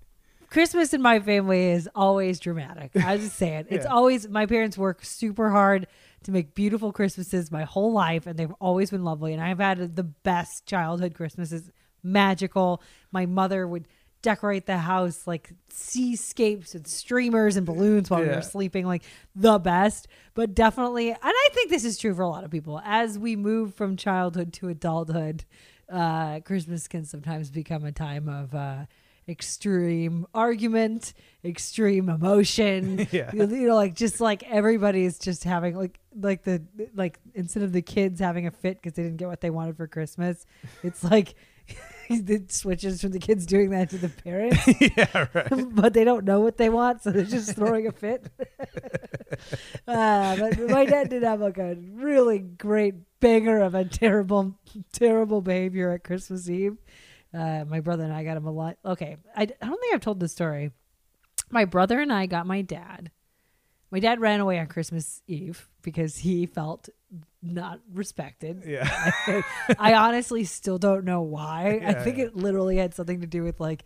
Christmas in my family is always dramatic. I just say it. It's Yeah. always my parents work super hard to make beautiful Christmases my whole life, and they've always been lovely. And I've had the best childhood Christmases, magical. My mother would decorate the house like seascapes and streamers and balloons while we were sleeping, like the best. But definitely, and I think this is true for a lot of people, as we move from childhood to adulthood, uh, Christmas can sometimes become a time of uh, extreme argument, extreme emotion. Yeah. you, you know, like just like everybody's just having like like the like instead of the kids having a fit because they didn't get what they wanted for Christmas, it's like. it switches from the kids doing that to the parents, yeah, right. but they don't know what they want, so they're just throwing a fit. uh, but my dad did have like a really great banger of a terrible, terrible behavior at Christmas Eve. Uh, my brother and I got him a lot. Okay, I, I don't think I've told this story. My brother and I got my dad. My dad ran away on Christmas Eve because he felt not respected. Yeah. I, I honestly still don't know why. I think yeah. it literally had something to do with like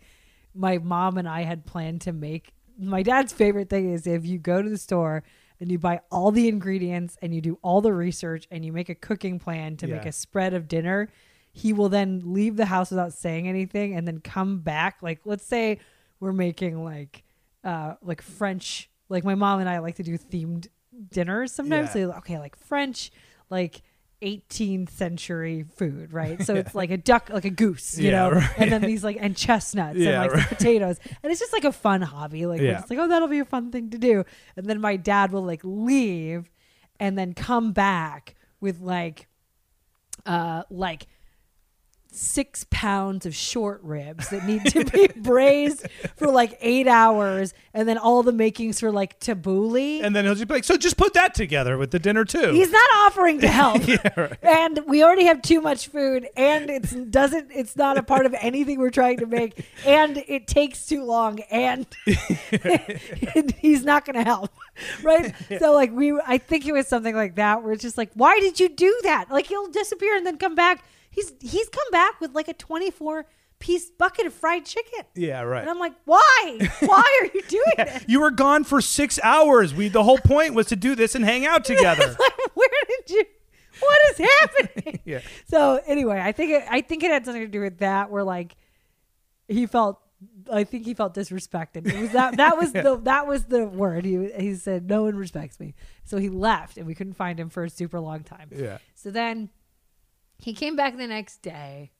my mom and I had planned to make my dad's favorite thing is if you go to the store and you buy all the ingredients and you do all the research and you make a cooking plan to make a spread of dinner, he will then leave the house without saying anything and then come back. Like, let's say we're making like uh, like French. Like my mom and I like to do themed dinners sometimes. Yeah. So okay, like French, like 18th century food, right? So it's like a duck, like a goose, you Yeah, know, right. and then these like and chestnuts and like right. potatoes, and it's just like a fun hobby. Like Yeah. like, oh, that'll be a fun thing to do. And then my dad will like leave, and then come back with like, uh, like six pounds of short ribs that need to be braised for like eight hours, and then all the makings for like tabbouleh. And then he'll just be like, so just put that together with the dinner too. He's not offering to help. And we already have too much food and it's doesn't it's not a part of anything we're trying to make and it takes too long and, and he's not going to help. Right? So like we I think it was something like that where it's just like why did you do that? Like he'll disappear and then come back. He's he's come back with like a 24 piece bucket of fried chicken. yeah, right. And I'm like, "Why? Why are you doing this?" You were gone for six hours. We the whole point was to do this and hang out together. Like, where did you? What is happening? Yeah. So anyway, I think it, I think it had something to do with that, where like he felt. I think he felt disrespected. It was that that was the that was the word. He he said no one respects me. So he left, and we couldn't find him for a super long time. Yeah. So then he came back the next day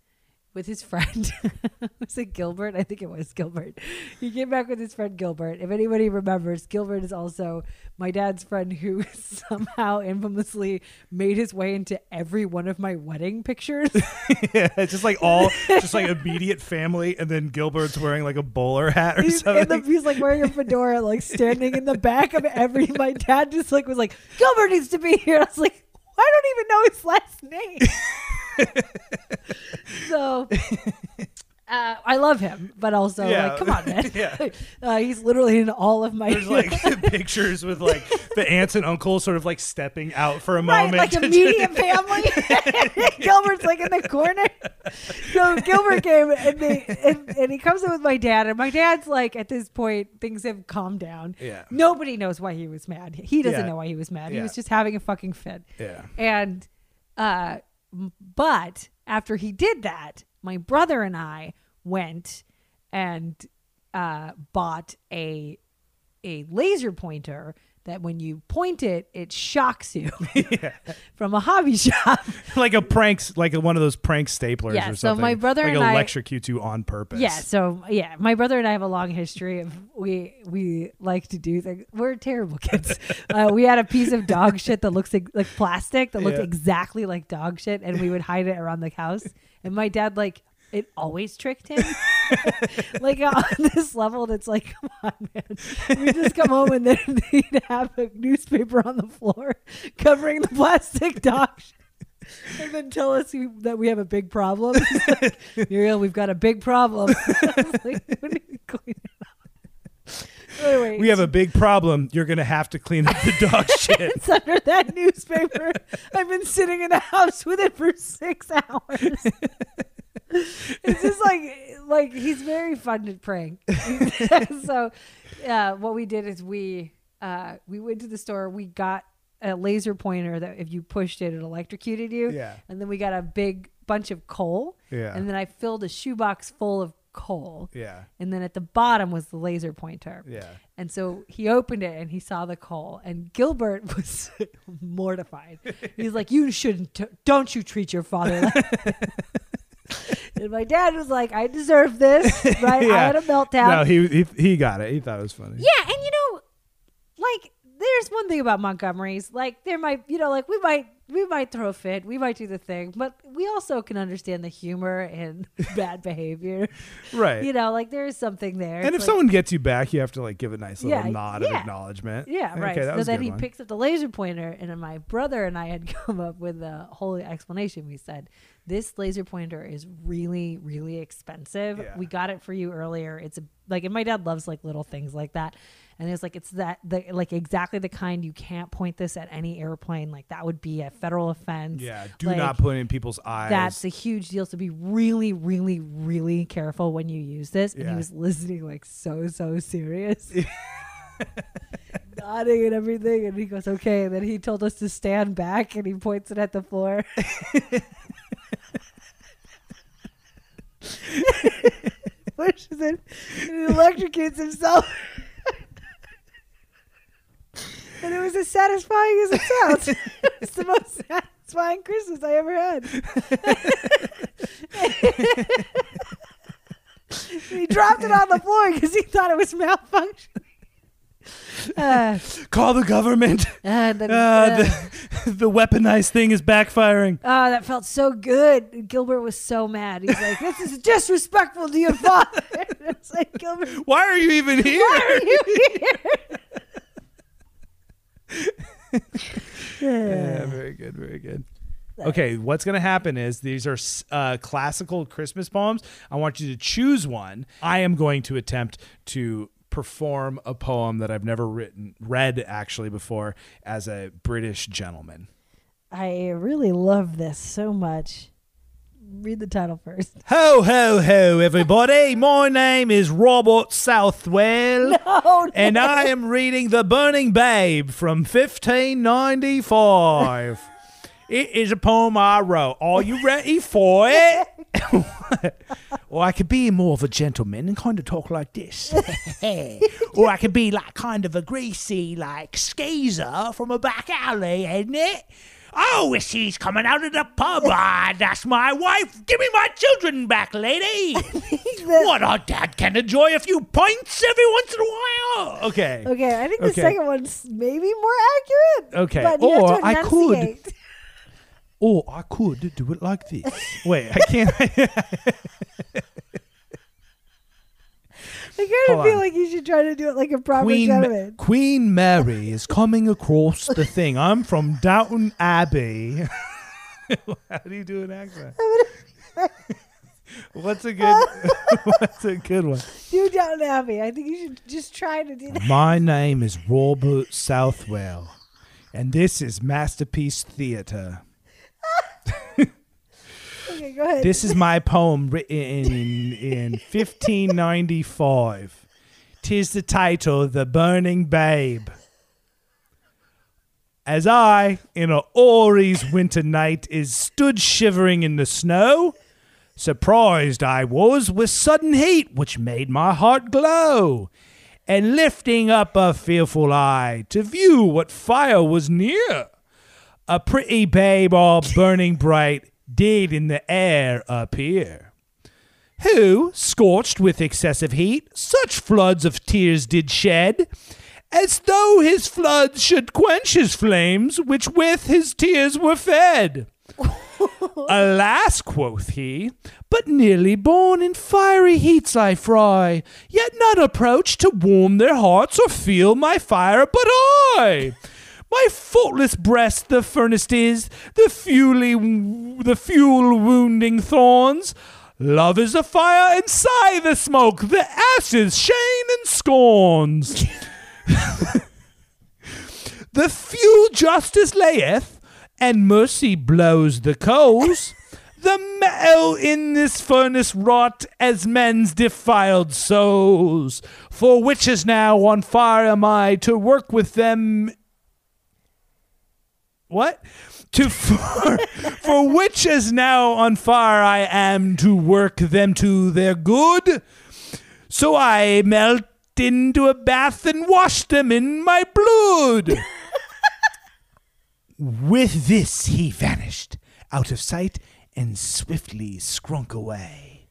with his friend. was it Gilbert? I think it was Gilbert. He came back with his friend Gilbert. If anybody remembers, Gilbert is also my dad's friend who somehow infamously made his way into every one of my wedding pictures. yeah, it's just like all, just like immediate family, and then Gilbert's wearing like a bowler hat or He's, something. the, he's like wearing a fedora, like standing in the back of every. My dad just like was like, Gilbert needs to be here. I was like, I don't even know his last name. so uh, I love him, but also Yeah. like, come on, man. Yeah. uh, he's literally in all of my. There's like pictures with like the aunts and uncles sort of like stepping out for a Right, moment. like immediate family. Gilbert's like in the corner. So Gilbert came and, they, and and he comes in with my dad, and my dad's like, at this point, things have calmed down. Yeah. Nobody knows why he was mad. He doesn't Yeah. know why he was mad. He was just having a fucking fit. yeah. And, uh, but after he did that, my brother and I went and uh, bought a a laser pointer that when you point it, it shocks you from a hobby shop. like a pranks, like one of those prank staplers Yeah, or something. so my brother like and I- electrocute you on purpose. Yeah, so yeah, my brother and I have a long history of we we like to do things. We're terrible kids. uh, we had a piece of dog shit that looks like, like plastic that looked Yeah. exactly like dog shit, and we would hide it around the house. And my dad like it always tricked him, like uh, on this level. That's like, come on, man. We just come home and then he'd have a newspaper on the floor covering the plastic dog. And then tell us we, that we have a big problem. Like, Muriel, we've got a big problem. Like, "What do you clean it up?" Anyway, We have a big problem. You're gonna have to clean up the dog shit. it's under that newspaper. I've been sitting in the house with it for six hours. it's just like like he's very fun to prank. so uh, what we did is we uh, we went to the store. We got a laser pointer that if you pushed it, it electrocuted you. Yeah. And then we got a big bunch of coal. Yeah. And then I filled a shoebox full of coal. Yeah. And then at the bottom was the laser pointer. Yeah. And so he opened it and he saw the coal, and Gilbert was mortified. He's like, "You shouldn't. T- don't you treat your father like." And my dad was like, "I deserve this, right? I had a meltdown." No, he, he he got it. He thought it was funny. yeah, and you know, like, there's one thing about Montgomery's. Like, there might, you know, like we might we might throw a fit, we might do the thing, but we also can understand the humor and bad behavior. Right. You know, like there is something there. and It's if like- someone gets you back, you have to like give a nice little Yeah, nod of acknowledgement. Yeah, right. Okay, that so then he one. picks up the laser pointer, and my brother and I had come up with a whole explanation. We said, This laser pointer is really, really expensive. Yeah. We got it for you earlier. It's a, like, and my dad loves like little things like that. And it's like, it's that, the, like, exactly the kind you can't point this at any airplane. Like, that would be a federal offense. Yeah. Do Like, not put it in people's eyes. That's a huge deal. So be really, really, really careful when you use this. And Yeah. he was listening like so, so serious. Nodding and everything. And he goes, okay. And then he told us to stand back and he points it at the floor. Pushes it and electrocutes himself. and it was as satisfying as it sounds. it's the most satisfying Christmas I ever had. he dropped it on the floor because he thought it was malfunctioning. Uh, Call the government. uh, the, Uh, uh, the, the weaponized thing is backfiring. oh, that felt so good. Gilbert was so mad. He's like, "This is disrespectful to your father." it's like Gilbert, Why are you even here? why are you here? Yeah, very good, very good. Okay, what's going to happen is these are uh, classical Christmas poems. I want you to choose one. I am going to attempt to perform a poem that I've never written, read actually before, as a British gentleman. I really love this so much. Read the title first. Ho, ho, ho, everybody. My name is Robert Southwell. Oh, and I am reading The Burning Babe from 1595. it is a poem I wrote. Are you ready for it? or I could be more of a gentleman and kind of talk like this. or I could be like kind of a greasy, like skeezer from a back alley, isn't it? Oh, she's coming out of the pub. Ah, that's my wife. Give me my children back, lady. what our dad can enjoy a few pints every once in a while. Okay. Okay, I think the Okay. second one's maybe more accurate. Okay, but you have or to I could-. Or I could do it like this. Wait, I can't. I kind Hold of feel on. like you should try to do it like a proper Queen, Ma- gentleman. Queen Mary is coming across the thing. I'm from Downton Abbey. How do you do an accent? What's a good? what's a good one? Do Downton Abbey. I think you should just try to do that. My name is Robert Southwell, and this is Masterpiece Theater. Okay, go ahead. This is my poem written in, in 1595. Tis the title, The Burning Babe. As I, in a Ori's winter night, is stood shivering in the snow, surprised I was with sudden heat, which made my heart glow, and lifting up a fearful eye to view what fire was near a pretty babe all burning bright did in the air appear. Who, scorched with excessive heat, such floods of tears did shed, as though his floods should quench his flames, which with his tears were fed. Alas, quoth he, but nearly born in fiery heats I fry, yet none approach to warm their hearts or feel my fire but I. My faultless breast the furnace is, the fuely, the fuel wounding thorns. Love is the fire, and sigh the smoke, the ashes shame and scorns. the fuel justice layeth, and mercy blows the coals. The metal in this furnace wrought as men's defiled souls, for witches now on fire am I to work with them. What? To for, for which as now on fire I am to work them to their good. So I melt into a bath and wash them in my blood. With this he vanished out of sight and swiftly scrunk away.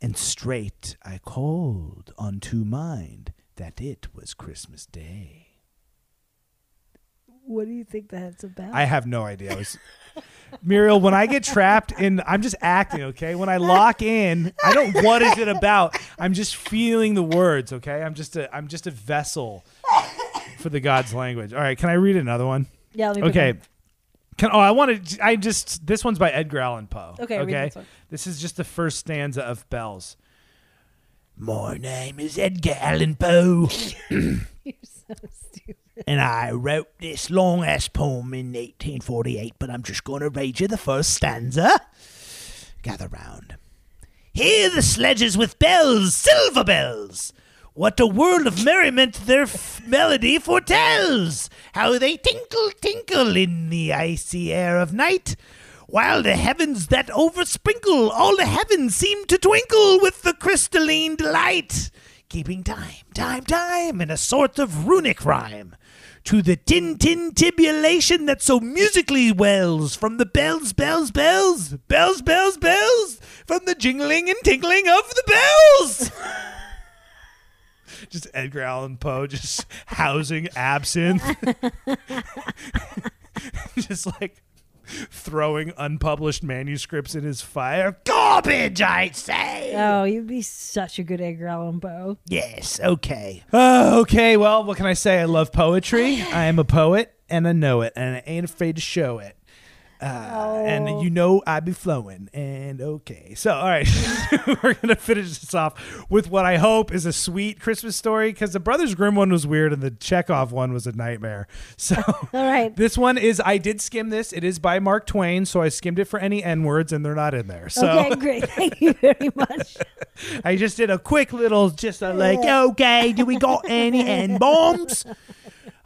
And straight I called unto mind that it was Christmas Day. What do you think that's about? I have no idea. I was Muriel, when I get trapped in I'm just acting, okay? When I lock in, I don't what is it about? I'm just feeling the words, okay? I'm just a I'm just a vessel for the God's language. All right, can I read another one? yeah, let me Okay. Can oh I want to I just this one's by Edgar Allan Poe. Okay, Okay. this. This is just the first stanza of Bells. My name is Edgar Allan Poe. You're so stupid. And I wrote this long ass poem in 1848, but I'm just going to read you the first stanza. Gather round. Hear the sledges with bells, silver bells. What a world of merriment their f- melody foretells! How they tinkle, tinkle in the icy air of night, while the heavens that oversprinkle, all the heavens seem to twinkle with the crystalline delight, keeping time, time, time in a sort of runic rhyme. To the tin tin tibulation that so musically wells from the bells, bells, bells, bells, bells, bells, from the jingling and tinkling of the bells. just Edgar Allan Poe just housing absinthe. just like throwing unpublished manuscripts in his fire. Garbage, I say. Oh, you'd be such a good Edgar Allan Poe. Yes, okay. Uh, okay, well, what can I say? I love poetry. I am a poet and I know it and I ain't afraid to show it. Uh, And Oh. you know I'd be flowing. And okay. So, all right. We're going to finish this off with what I hope is a sweet Christmas story because the Brothers Grimm one was weird and the Chekhov one was a nightmare. So, All right. this one is, I did skim this. It is by Mark Twain. So I skimmed it for any N words and they're not in there. So, Okay, great. Thank you very much. I just did a quick little, just a like, okay, do we got any N bombs?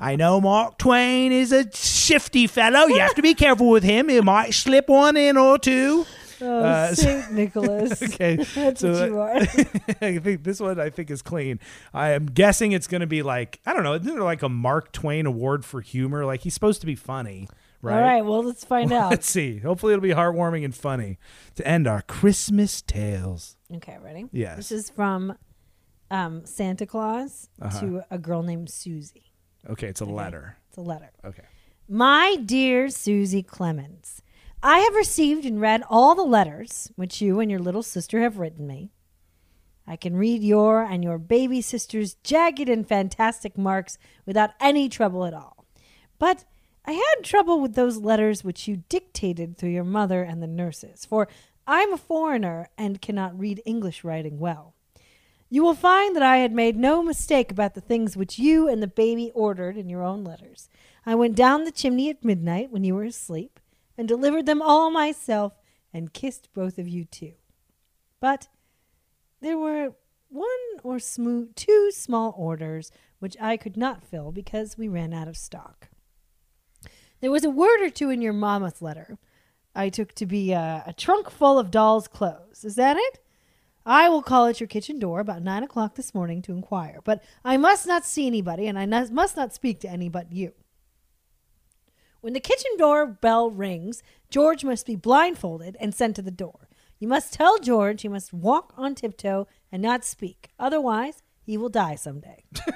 I know Mark Twain is a shifty fellow. You have to be careful with him. He might slip one in or two. Oh, Uh, Saint Nicholas. Okay, That's so what you are. I think this one I think is clean. I am guessing it's going to be like I don't know. Isn't there like a Mark Twain Award for humor? Like he's supposed to be funny, right? All right. Well, let's find out. Let's see. Hopefully it'll be heartwarming and funny to end our Christmas tales. Okay, ready? Yes. This is from um, Santa Claus Uh-huh. to a girl named Susie. Okay, it's a mm-hmm. letter. It's a letter. Okay. My dear Susie Clemens, I have received and read all the letters which you and your little sister have written me. I can read your and your baby sister's jagged and fantastic marks without any trouble at all. But I had trouble with those letters which you dictated through your mother and the nurses, for I'm a foreigner and cannot read English writing well. You will find that I had made no mistake about the things which you and the baby ordered in your own letters. I went down the chimney at midnight when you were asleep and delivered them all myself and kissed both of you too. But there were one or smo- two small orders which I could not fill because we ran out of stock. There was a word or two in your mammoth letter I took to be a, a trunk full of doll's clothes. Is that it? I will call at your kitchen door about nine o'clock this morning to inquire, but I must not see anybody and I must not speak to any but you. When the kitchen door bell rings, George must be blindfolded and sent to the door. You must tell George he must walk on tiptoe and not speak. Otherwise, he will die someday.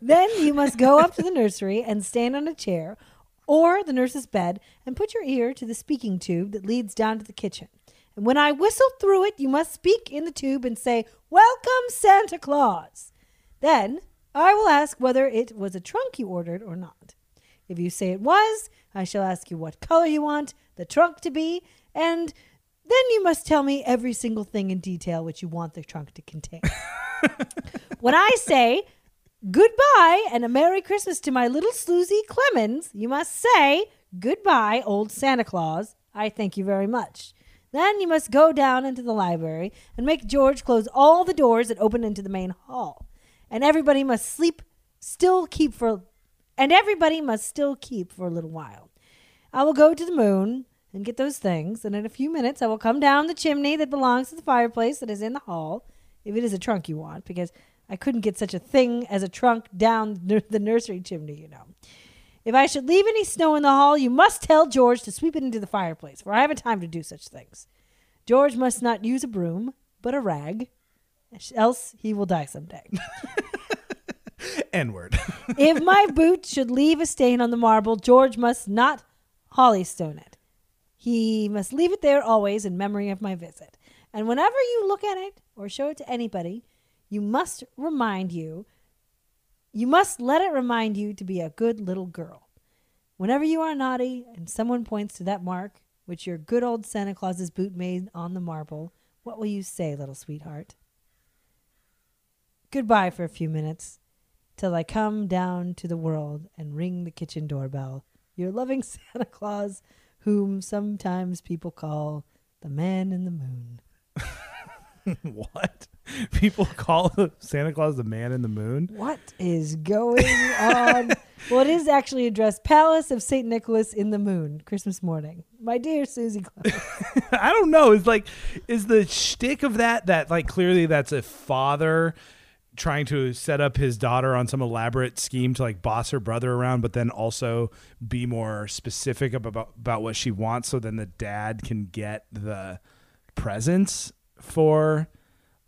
then you must go up to the nursery and stand on a chair or the nurse's bed and put your ear to the speaking tube that leads down to the kitchen. And when I whistle through it, you must speak in the tube and say, Welcome, Santa Claus. Then I will ask whether it was a trunk you ordered or not. If you say it was, I shall ask you what color you want the trunk to be, and then you must tell me every single thing in detail which you want the trunk to contain. when I say goodbye and a Merry Christmas to my little Susie Clemens, you must say goodbye, old Santa Claus. I thank you very much. Then you must go down into the library and make George close all the doors that open into the main hall. And everybody must sleep, still keep for, and everybody must still keep for a little while. I will go to the moon and get those things, and in a few minutes I will come down the chimney that belongs to the fireplace that is in the hall, if it is a trunk you want, because I couldn't get such a thing as a trunk down the nursery chimney, you know. If I should leave any snow in the hall, you must tell George to sweep it into the fireplace, for I haven't time to do such things. George must not use a broom, but a rag, else he will die someday. N word. if my boot should leave a stain on the marble, George must not holystone it. He must leave it there always in memory of my visit. And whenever you look at it or show it to anybody, you must remind you, you must let it remind you to be a good little girl. Whenever you are naughty and someone points to that mark which your good old Santa Claus's boot made on the marble, what will you say, little sweetheart? Goodbye for a few minutes till I come down to the world and ring the kitchen doorbell. Your loving Santa Claus, whom sometimes people call the man in the moon. what? People call Santa Claus the man in the moon? What is going on? well, it is actually addressed Palace of St. Nicholas in the Moon, Christmas morning. My dear Susie Claus. I don't know. Is like, is the shtick of that that like clearly that's a father trying to set up his daughter on some elaborate scheme to like boss her brother around, but then also be more specific about about what she wants, so then the dad can get the presents for.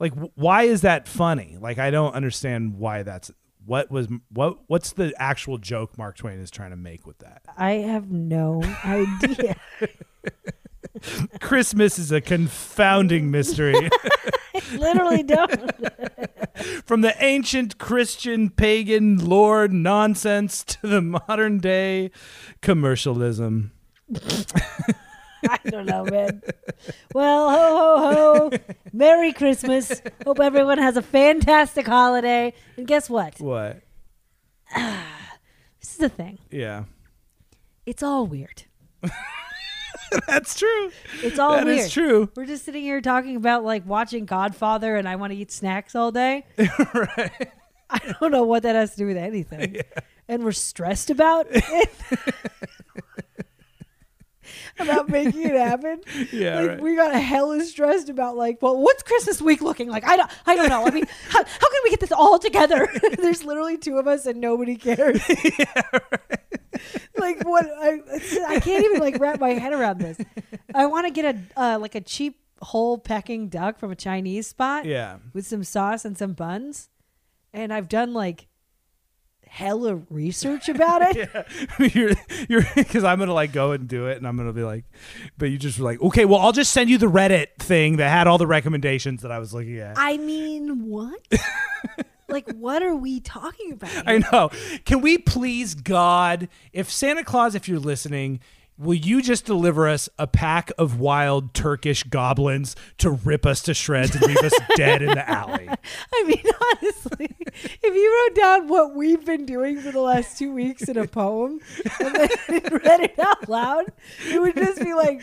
Like, why is that funny? Like, I don't understand why that's what was what what's the actual joke Mark Twain is trying to make with that. I have no idea. Christmas is a confounding mystery. Literally don't. From the ancient Christian pagan lord nonsense to the modern day commercialism. I don't know, man. Well. Merry Christmas. Hope everyone has a fantastic holiday. And guess what? What? This is the thing. Yeah. It's all weird. That's true. It's all That weird. is true. We're just sitting here talking about like watching Godfather and I want to eat snacks all day. right. I don't know what that has to do with anything. And we're stressed about it. About making it happen. Yeah. like right. we got hella stressed about like, well, what's Christmas week looking like? I don't, I don't know. I mean, how, how can we get this all together? There's literally two of us and nobody cares. Yeah. like what? I, I can't even like wrap my head around this. I want to get a uh, like a cheap whole Peking duck from a Chinese spot yeah. with some sauce and some buns, and I've done like hella research about it. you're you're because I'm gonna like go and do it, and I'm gonna be like, but you just were like, okay, well, I'll just send you the Reddit thing that had all the recommendations that I was looking at. I mean, what? like, what are we talking about? here? I know. Can we please God, if Santa Claus, if you're listening, will you just deliver us a pack of wild Turkish goblins to rip us to shreds and leave us dead in the alley? I mean, honestly, if you wrote down what we've been doing for the last two weeks in a poem and then read it out loud, it would just be like,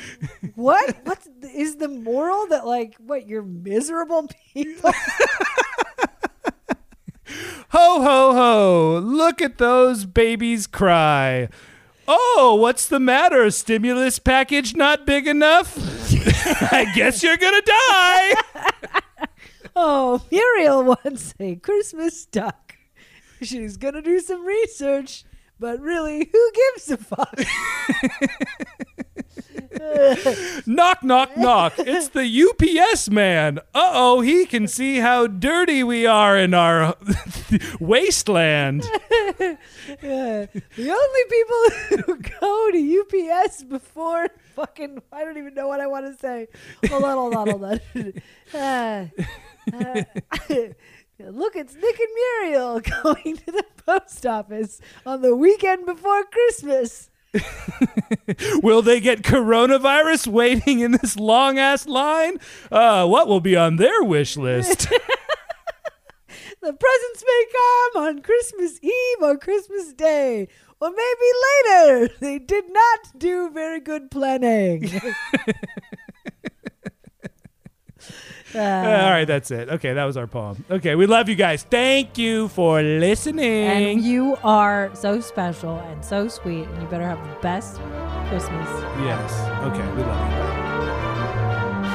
what? What is the moral that, like, what, you're miserable people? Ho ho ho! Look at those babies cry. Oh, what's the matter? Stimulus package not big enough? I guess you're gonna die. Oh, Muriel wants a Christmas duck. She's gonna do some research, but really, who gives a fuck? knock, knock, knock. It's the UPS man. Uh oh, he can see how dirty we are in our wasteland. Yeah. The only people who go to UPS before fucking I don't even know what I want to say. Hold on, hold on, hold on. Uh, uh, look, it's Nick and Muriel going to the post office on the weekend before Christmas. Will they get coronavirus waiting in this long ass line? Uh, what will be on their wish list? The presents may come on Christmas Eve or Christmas Day, or maybe later. They did not do very good planning. Uh, All right, that's it. Okay, that was our poem. Okay, we love you guys. Thank you for listening. And you are so special and so sweet, and you better have the best Christmas. yes. Okay, we love you.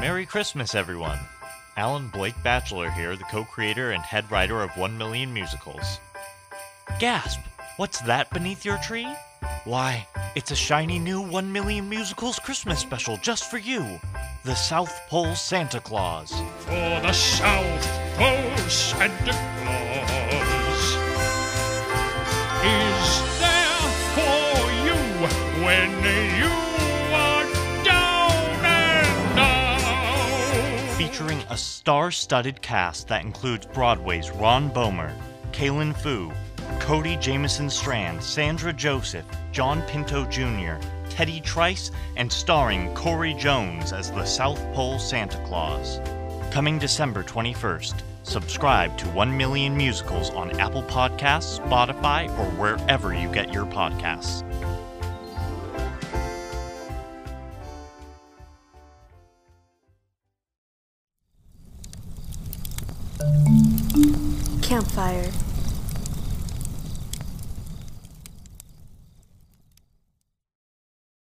Merry Christmas, everyone. Alan Blake Batchelor here, the co creator and head writer of 1 Million Musicals. Gasp! What's that beneath your tree? Why, it's a shiny new 1 Million Musicals Christmas special just for you the South Pole Santa Claus. for the South Pole Santa Claus is there for you when you are down and out. featuring a star studded cast that includes Broadway's Ron Bohmer, Kaylin Fu, Cody Jameson Strand, Sandra Joseph, John Pinto Jr., Teddy Trice, and starring Corey Jones as the South Pole Santa Claus. Coming December 21st. Subscribe to 1 Million Musicals on Apple Podcasts, Spotify, or wherever you get your podcasts. Campfire